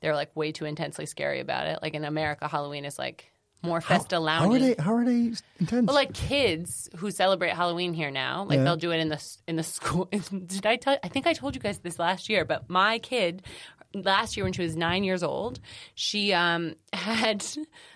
They're like way too intensely scary about it. Like in America, Halloween is like more festa How are they? How are they intense? Well, like kids who celebrate Halloween here now, like Yeah. they'll do it in the in the school. Did I tell? I think I told you guys this last year, but my kid last year when she was nine years old, she um had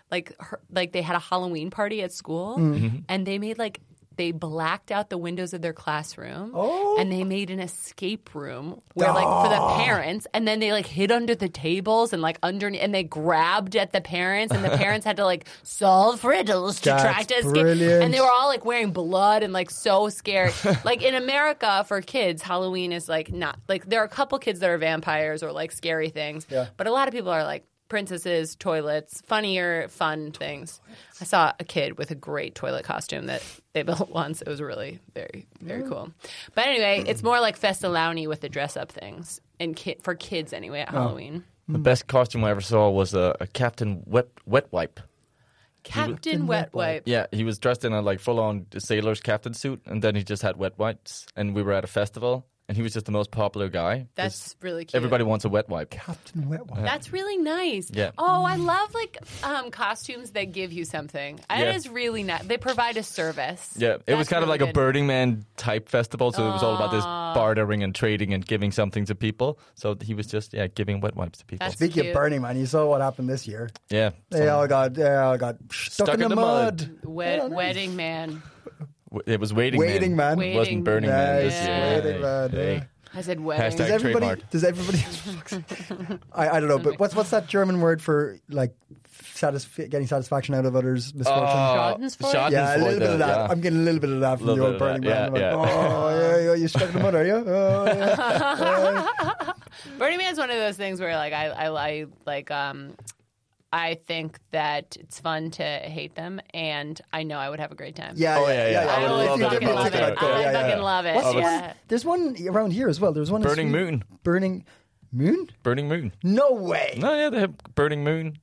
like her, like they had a Halloween party at school, Mm-hmm. and they made like. They blacked out the windows of their classroom, Oh. and they made an escape room where, like, for the ah. parents, and then they like hid under the tables and like underneath, and they grabbed at the parents, and the parents had to like solve riddles to That's try to escape. brilliant. And they were all like wearing blood and like so scared. like in America, for kids, Halloween is like not like there are a couple kids that are vampires or like scary things. Yeah. But a lot of people are like princesses, toilets, funnier, fun things. I saw a kid with a great toilet costume that they built once. It was really very, very cool. But anyway, it's more like Festalowny with the dress up things. And ki- for kids anyway at oh. Halloween. The best costume I ever saw was a, a Captain Wet Wet Wipe. Captain Wet Wipe. Yeah, he was dressed in a like full on sailor's captain suit, and then he just had wet wipes. And we were at a festival, and he was just the most popular guy. That's really cute. everybody wants a wet wipe. Captain Wet Wipe. That's really nice. Yeah. Oh, I love like um, costumes that give you something. It Yeah. is really nice. They provide a service. Yeah, it was That's kind of really like a good. Burning Man type festival, so it was all about this bartering and trading and giving something to people. So he was just yeah giving wet wipes to people. That's Speaking cute. of Burning Man, you saw what happened this year. yeah, They all got they all got stuck, in, the, mud. Wed- Yeah, nice. Wedding man. W- it was waiting. Waiting Man. It wasn't Waiting Burning Man. Nice, this year. Waiting Man, Hey. yeah. I said wedding. Hashtag- Does everybody? trademark. Does everybody? I, I don't know, but what's what's that German word for like satisf- getting satisfaction out of others' misfortune? Uh, Schadenfreude? yeah, a little bit of that. yeah. I'm getting a little bit of that from the old Burning that, Man. yeah, I'm like, yeah. oh, yeah, yeah, you stuck in the mud, are you? Oh, yeah. Burning Man's one of those things where like I, I, I like um I think that it's fun to hate them and I know I would have a great time. Yeah, Oh, yeah, yeah. I, I would love If it fucking give me a if I love it. I'd go. Yeah, yeah, fucking love it. What's yeah. one? There's one around here as well. There's one Burning Moon. Burning Moon? Burning Moon. No way. No, yeah, they have Burning Moon.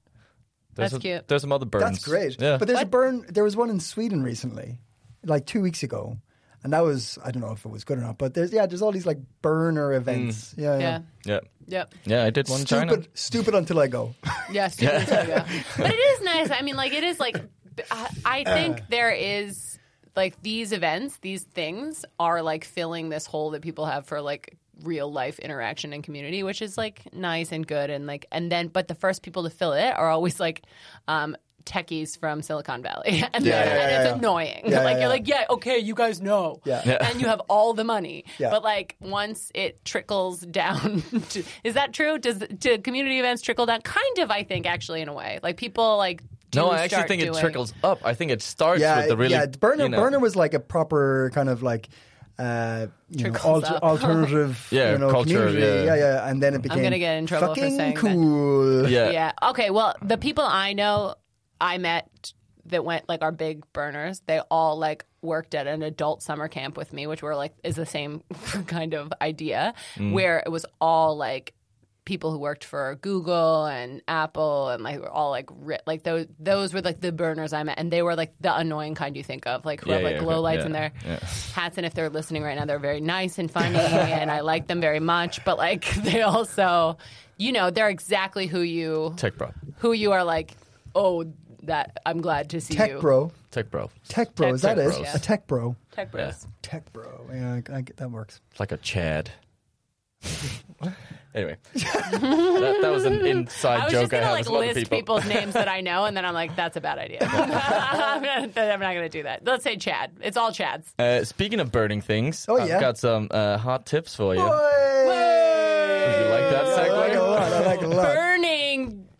There's That's a- cute. There's some other burns. That's great. Yeah. But there's a burn. There was one in Sweden recently, like two weeks ago, and that was I don't know if it was good or not. But there's yeah, there's all these like burner events. Mm. Yeah, yeah. Yeah. yeah. Yep. Yeah, I did one in China. Stupid, stupid until I go. Yeah, stupid yoga. But it is nice. I mean, like it is like I, I think there is like these events, these things are like filling this hole that people have for like real life interaction and community, which is like nice and good and like and then but the first people to fill it are always like um techies from Silicon Valley. And, Yeah, then- yeah, and yeah, it's yeah. annoying. Yeah, like yeah, you're yeah. like, yeah, okay, you guys know. Yeah. Yeah. And you have all the money. Yeah. But like once it trickles down to, is that true? Does do community events trickle down? Kind of, I think, actually, in a way. Like people like no, I actually start think it trickles up. I think it starts yeah, with the really. yeah. Burner, you know, burner was like a proper kind of like. Uh, you know, alter, alternative, Yeah, you know, culture, community. yeah. yeah, and then it became I'm gonna get in trouble for fucking saying that. cool. Yeah. Yeah. Okay. Well, the people I know, I met that went like our big burners. They all like worked at an adult summer camp with me, which were like is the same kind of idea, mm. where it was all like people who worked for Google and Apple and like were all like ri- like those those were like the burners I met, and they were like the annoying kind you think of, like who Yeah, have like yeah, glow lights yeah, in their hats. And if they're listening right now, they're very nice and funny, and I like them very much. But like they also, you know, they're exactly who you Tech bro. who you are like, oh, that I'm glad to see you. Tech you. bro, Tech bro. tech bro, Tech- is that tech it? bros. A tech bro, Tech bros. tech bro. Yeah, I, I get, that works. It's like a Chad. anyway, that, that was an inside I was joke just gonna I have like with some other list people. people's names that I know, and then I'm like, that's a bad idea. I'm, not, I'm not gonna do that. Let's say Chad. It's all Chads. Uh, speaking of burning things, Oh, I've yeah? got some uh, hot tips for you. Hey! you like that I like it a segue? lot. I like it a lot.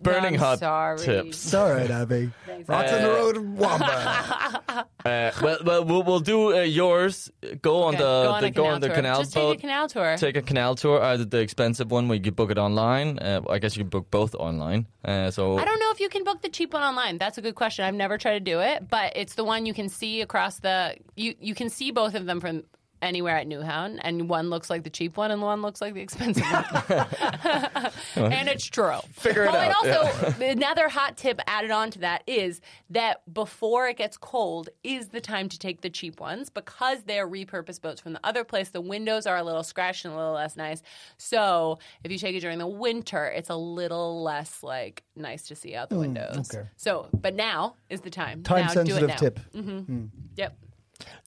Burning. Burning hot sorry. tips. It's all right, Abby. Rocks on the road, Wamba. Uh, well, well, we'll, we'll do uh, yours. Go on Okay, the, go on the a go canal on the tour. canal Just boat. take a canal tour. Take a canal tour, either the expensive one where you can book it online. Uh, I guess you can book both online. Uh, so I don't know if you can book the cheap one online. That's a good question. I've never tried to do it, but it's the one you can see across the. You you can see both of them from anywhere at Nyhavn, and one looks like the cheap one, and one looks like the expensive one. and it's true. Figure it oh, and out, also another hot tip added on to that is that before it gets cold is the time to take the cheap ones because they're repurposed boats from the other place. The windows are a little scratched and a little less nice. So if you take it during the winter, it's a little less like nice to see out the hmm, windows. okay. So, but now is the time. Time now, do it sensitive now. tip. Mm-hmm. Hmm. Yep.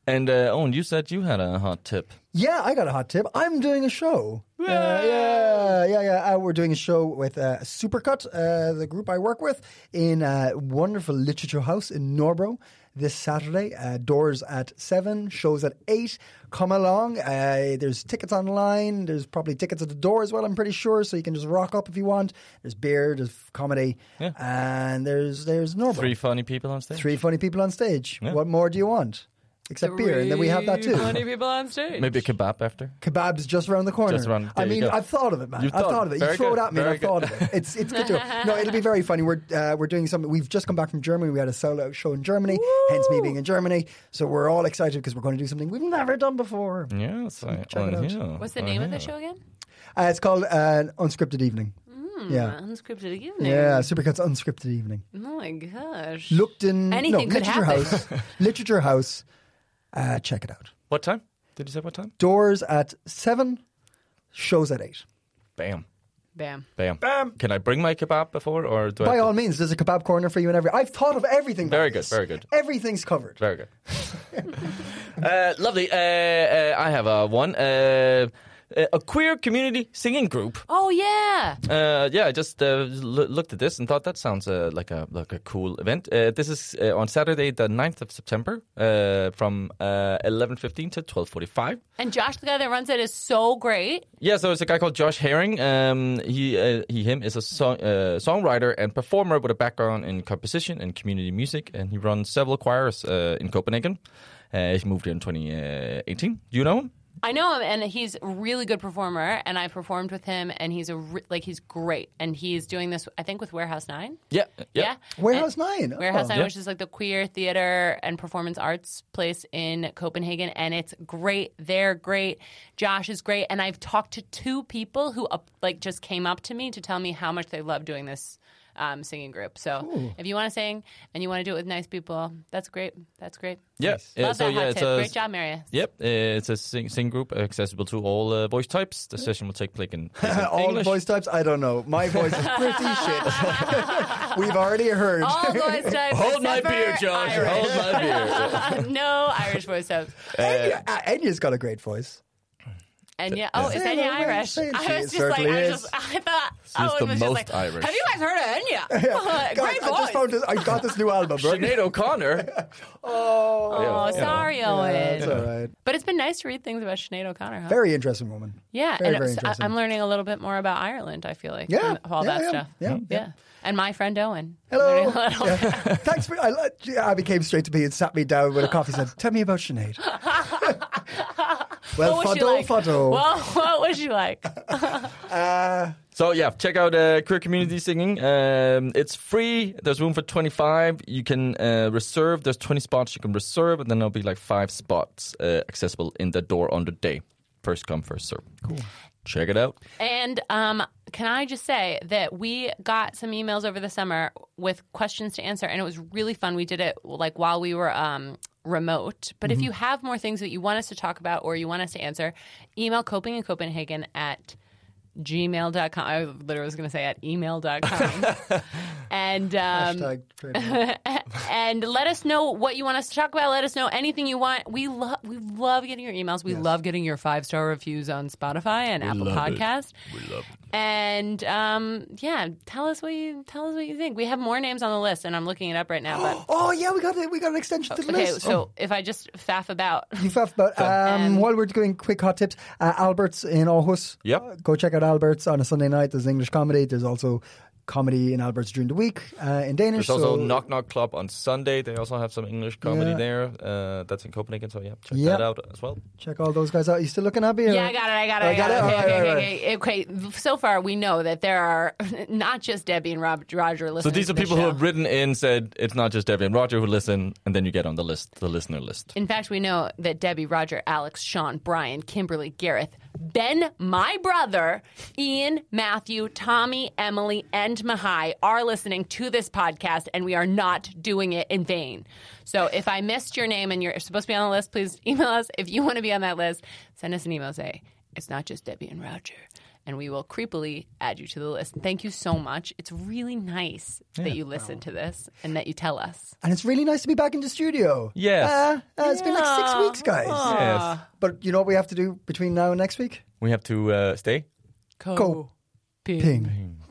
And uh, Owen, you said you had a hot tip. Yeah, I got a hot tip. I'm doing a show. Uh, yeah, yeah, yeah. Uh, we're doing a show with uh, Supercut, uh, the group I work with, in a wonderful literature house in Nørrebro this Saturday. Uh, doors at 7, shows at 8. Come along. Uh, there's tickets online. There's probably tickets at the door as well, I'm pretty sure, so you can just rock up if you want. There's beer, there's comedy, yeah. and there's there's Nørrebro. Three funny people on stage. Three funny people on stage. What more do you want? Except beer, and then we have that too. Funny people on stage. Maybe a kebab after. Kebab's just around the corner. Just around- I there you mean, go. I've thought of it, man. You've I've thought- thought of it. You throw good, it at me, and I've thought of it. It's it's good to No, it'll be very funny. We're uh, we're doing something. We've just come back from Germany. We had a solo show in Germany, hence me being in Germany. So we're all excited because we're going to do something we've never done before. Yes, I, check it out. yeah, What's the name of the show again? Uh, it's called uh, unscripted evening. yeah, Unscripted evening. yeah. Supercut's unscripted evening. Oh my gosh. Looked in Anything no, could literature happen. house. literature house. Uh, check it out. What time? Did you say what time? Doors at seven. Shows at eight. Bam. Bam. Bam. Bam. Can I bring my kebab before, or do I? By have to- all means, there's a kebab corner for you and every. I've thought of everything. Very good, this. very good. Everything's covered. Very good. uh, lovely. Uh, uh, I have uh, one. A queer community singing group. Oh yeah. Uh, yeah, I just uh, l- looked at this and thought that sounds uh, like a like a cool event. Uh, this is uh, on Saturday, the 9th of September, uh, from uh, eleven fifteen to twelve forty five. And Josh, the guy that runs it, is so great. Yeah, so it's a guy called Josh Herring. Um, he, uh, he, him is a song, uh, songwriter and performer with a background in composition and community music, and he runs several choirs uh, in Copenhagen. Uh, he moved here in 2018. Do you know him? I know him, and he's a really good performer. And I performed with him, and he's a re- like he's great. And he's doing this, I think, with Warehouse Nine. Yeah, Yeah. Warehouse And- Nine. Oh. Warehouse Nine, Yeah. which is like the queer theater and performance arts place in Copenhagen, and it's great. They're great. Josh is great, and I've talked to two people who up, like just came up to me to tell me how much they love doing this um, singing group. So if you want to sing and you want to do it with nice people, that's great. That's great. Yeah. Uh, Love so that hot yeah, it's tip. a Great job, Maria. Yep, uh, it's a sing, sing group accessible to all uh, voice types. The session will take place in, in All English. voice types? I don't know. My voice is pretty shit. We've already heard. All voice types. Hold my beer, Josh. Irish. Hold my beer. no Irish voice types. Enya, uh, Enya's got a great voice. And yeah, oh, is Say Enya it. Irish? I She was just like, certainly I was is. just, I thought, She's oh, it the was most just like, Irish. Have you guys heard of Enya? Guys, Great I voice. just found this. I got this new album. Right? Sinead O'Connor. Oh, oh, Yeah. sorry, Owen. That's all right. But it's been nice to read things about Sinead O'Connor. Huh? Very interesting woman. yeah, very, and very it's- I- interesting. I'm learning a little bit more about Ireland. I feel like Yeah, from all yeah, that yeah, stuff. yeah, yeah. And my friend Owen. Hello. Learning a little- Yeah. Thanks for. I, I- Abby came straight to me and sat me down with a coffee. and Said, "Tell me about Sinead." well, What was she like? photo. Well, what was she like? So yeah, check out uh, queer community singing. Um, it's free. There's room for 25. You can uh, reserve. There's 20 spots you can reserve, and then there'll be like five spots uh, accessible in the door on the day. First come, first serve. Cool. Check it out. And um, can I just say that we got some emails over the summer with questions to answer, and it was really fun. We did it like while we were um, remote. But if you have more things that you want us to talk about or you want us to answer, email coping in Copenhagen at gmail.com. I literally was going to say at email.com. and um, Hashtag and let us know what you want us to talk about. Let us know anything you want. We love we love getting your emails. We love getting your five star reviews on Spotify and Apple love it. Podcast. We love it. And um, yeah, tell us what you tell us what you think. We have more names on the list, and I'm looking it up right now. But oh yeah, we got it. We got an extension to the list. okay, list. so Oh. if I just faff about, You faff about um, Um, while we're doing quick hot tips, uh, Albert's in Aarhus. Yep. Uh, go check it out Albert's on a Sunday night. There's English comedy. There's also comedy in Albert's during the week uh, in Danish. There's also so- Knock Knock Club on Sunday. They also have some English comedy Yeah. there. Uh, that's in Copenhagen, so yeah, check Yeah. that out as well. Check all those guys out. You still looking at me? or- Yeah, I got it. I got it. I got, got it? it. Okay, All right, okay, all okay, okay, okay. So far, we know that there are not just Debbie and Rob, Roger So these are to the people who have written in, said it's not just Debbie and Roger who listen, and then you get on the list, the listener list. In fact, we know that Debbie, Roger, Alex, Sean, Brian, Kimberly, Gareth, Ben, my brother, Ian, Matthew, Tommy, Emily, and Mahai are listening to this podcast, and we are not doing it in vain. So if I missed your name and you're supposed to be on the list, please email us. If you want to be on that list, send us an email. Say, it's not just Debbie and Roger. And we will creepily add you to the list. Thank you so much. It's really nice that you listen to this and that you tell us. And it's really nice to be back in the studio. Yes. Uh, uh, it's been like six weeks, guys. Yes. But you know what we have to do between now and next week? We have to uh, stay. Go. Ping.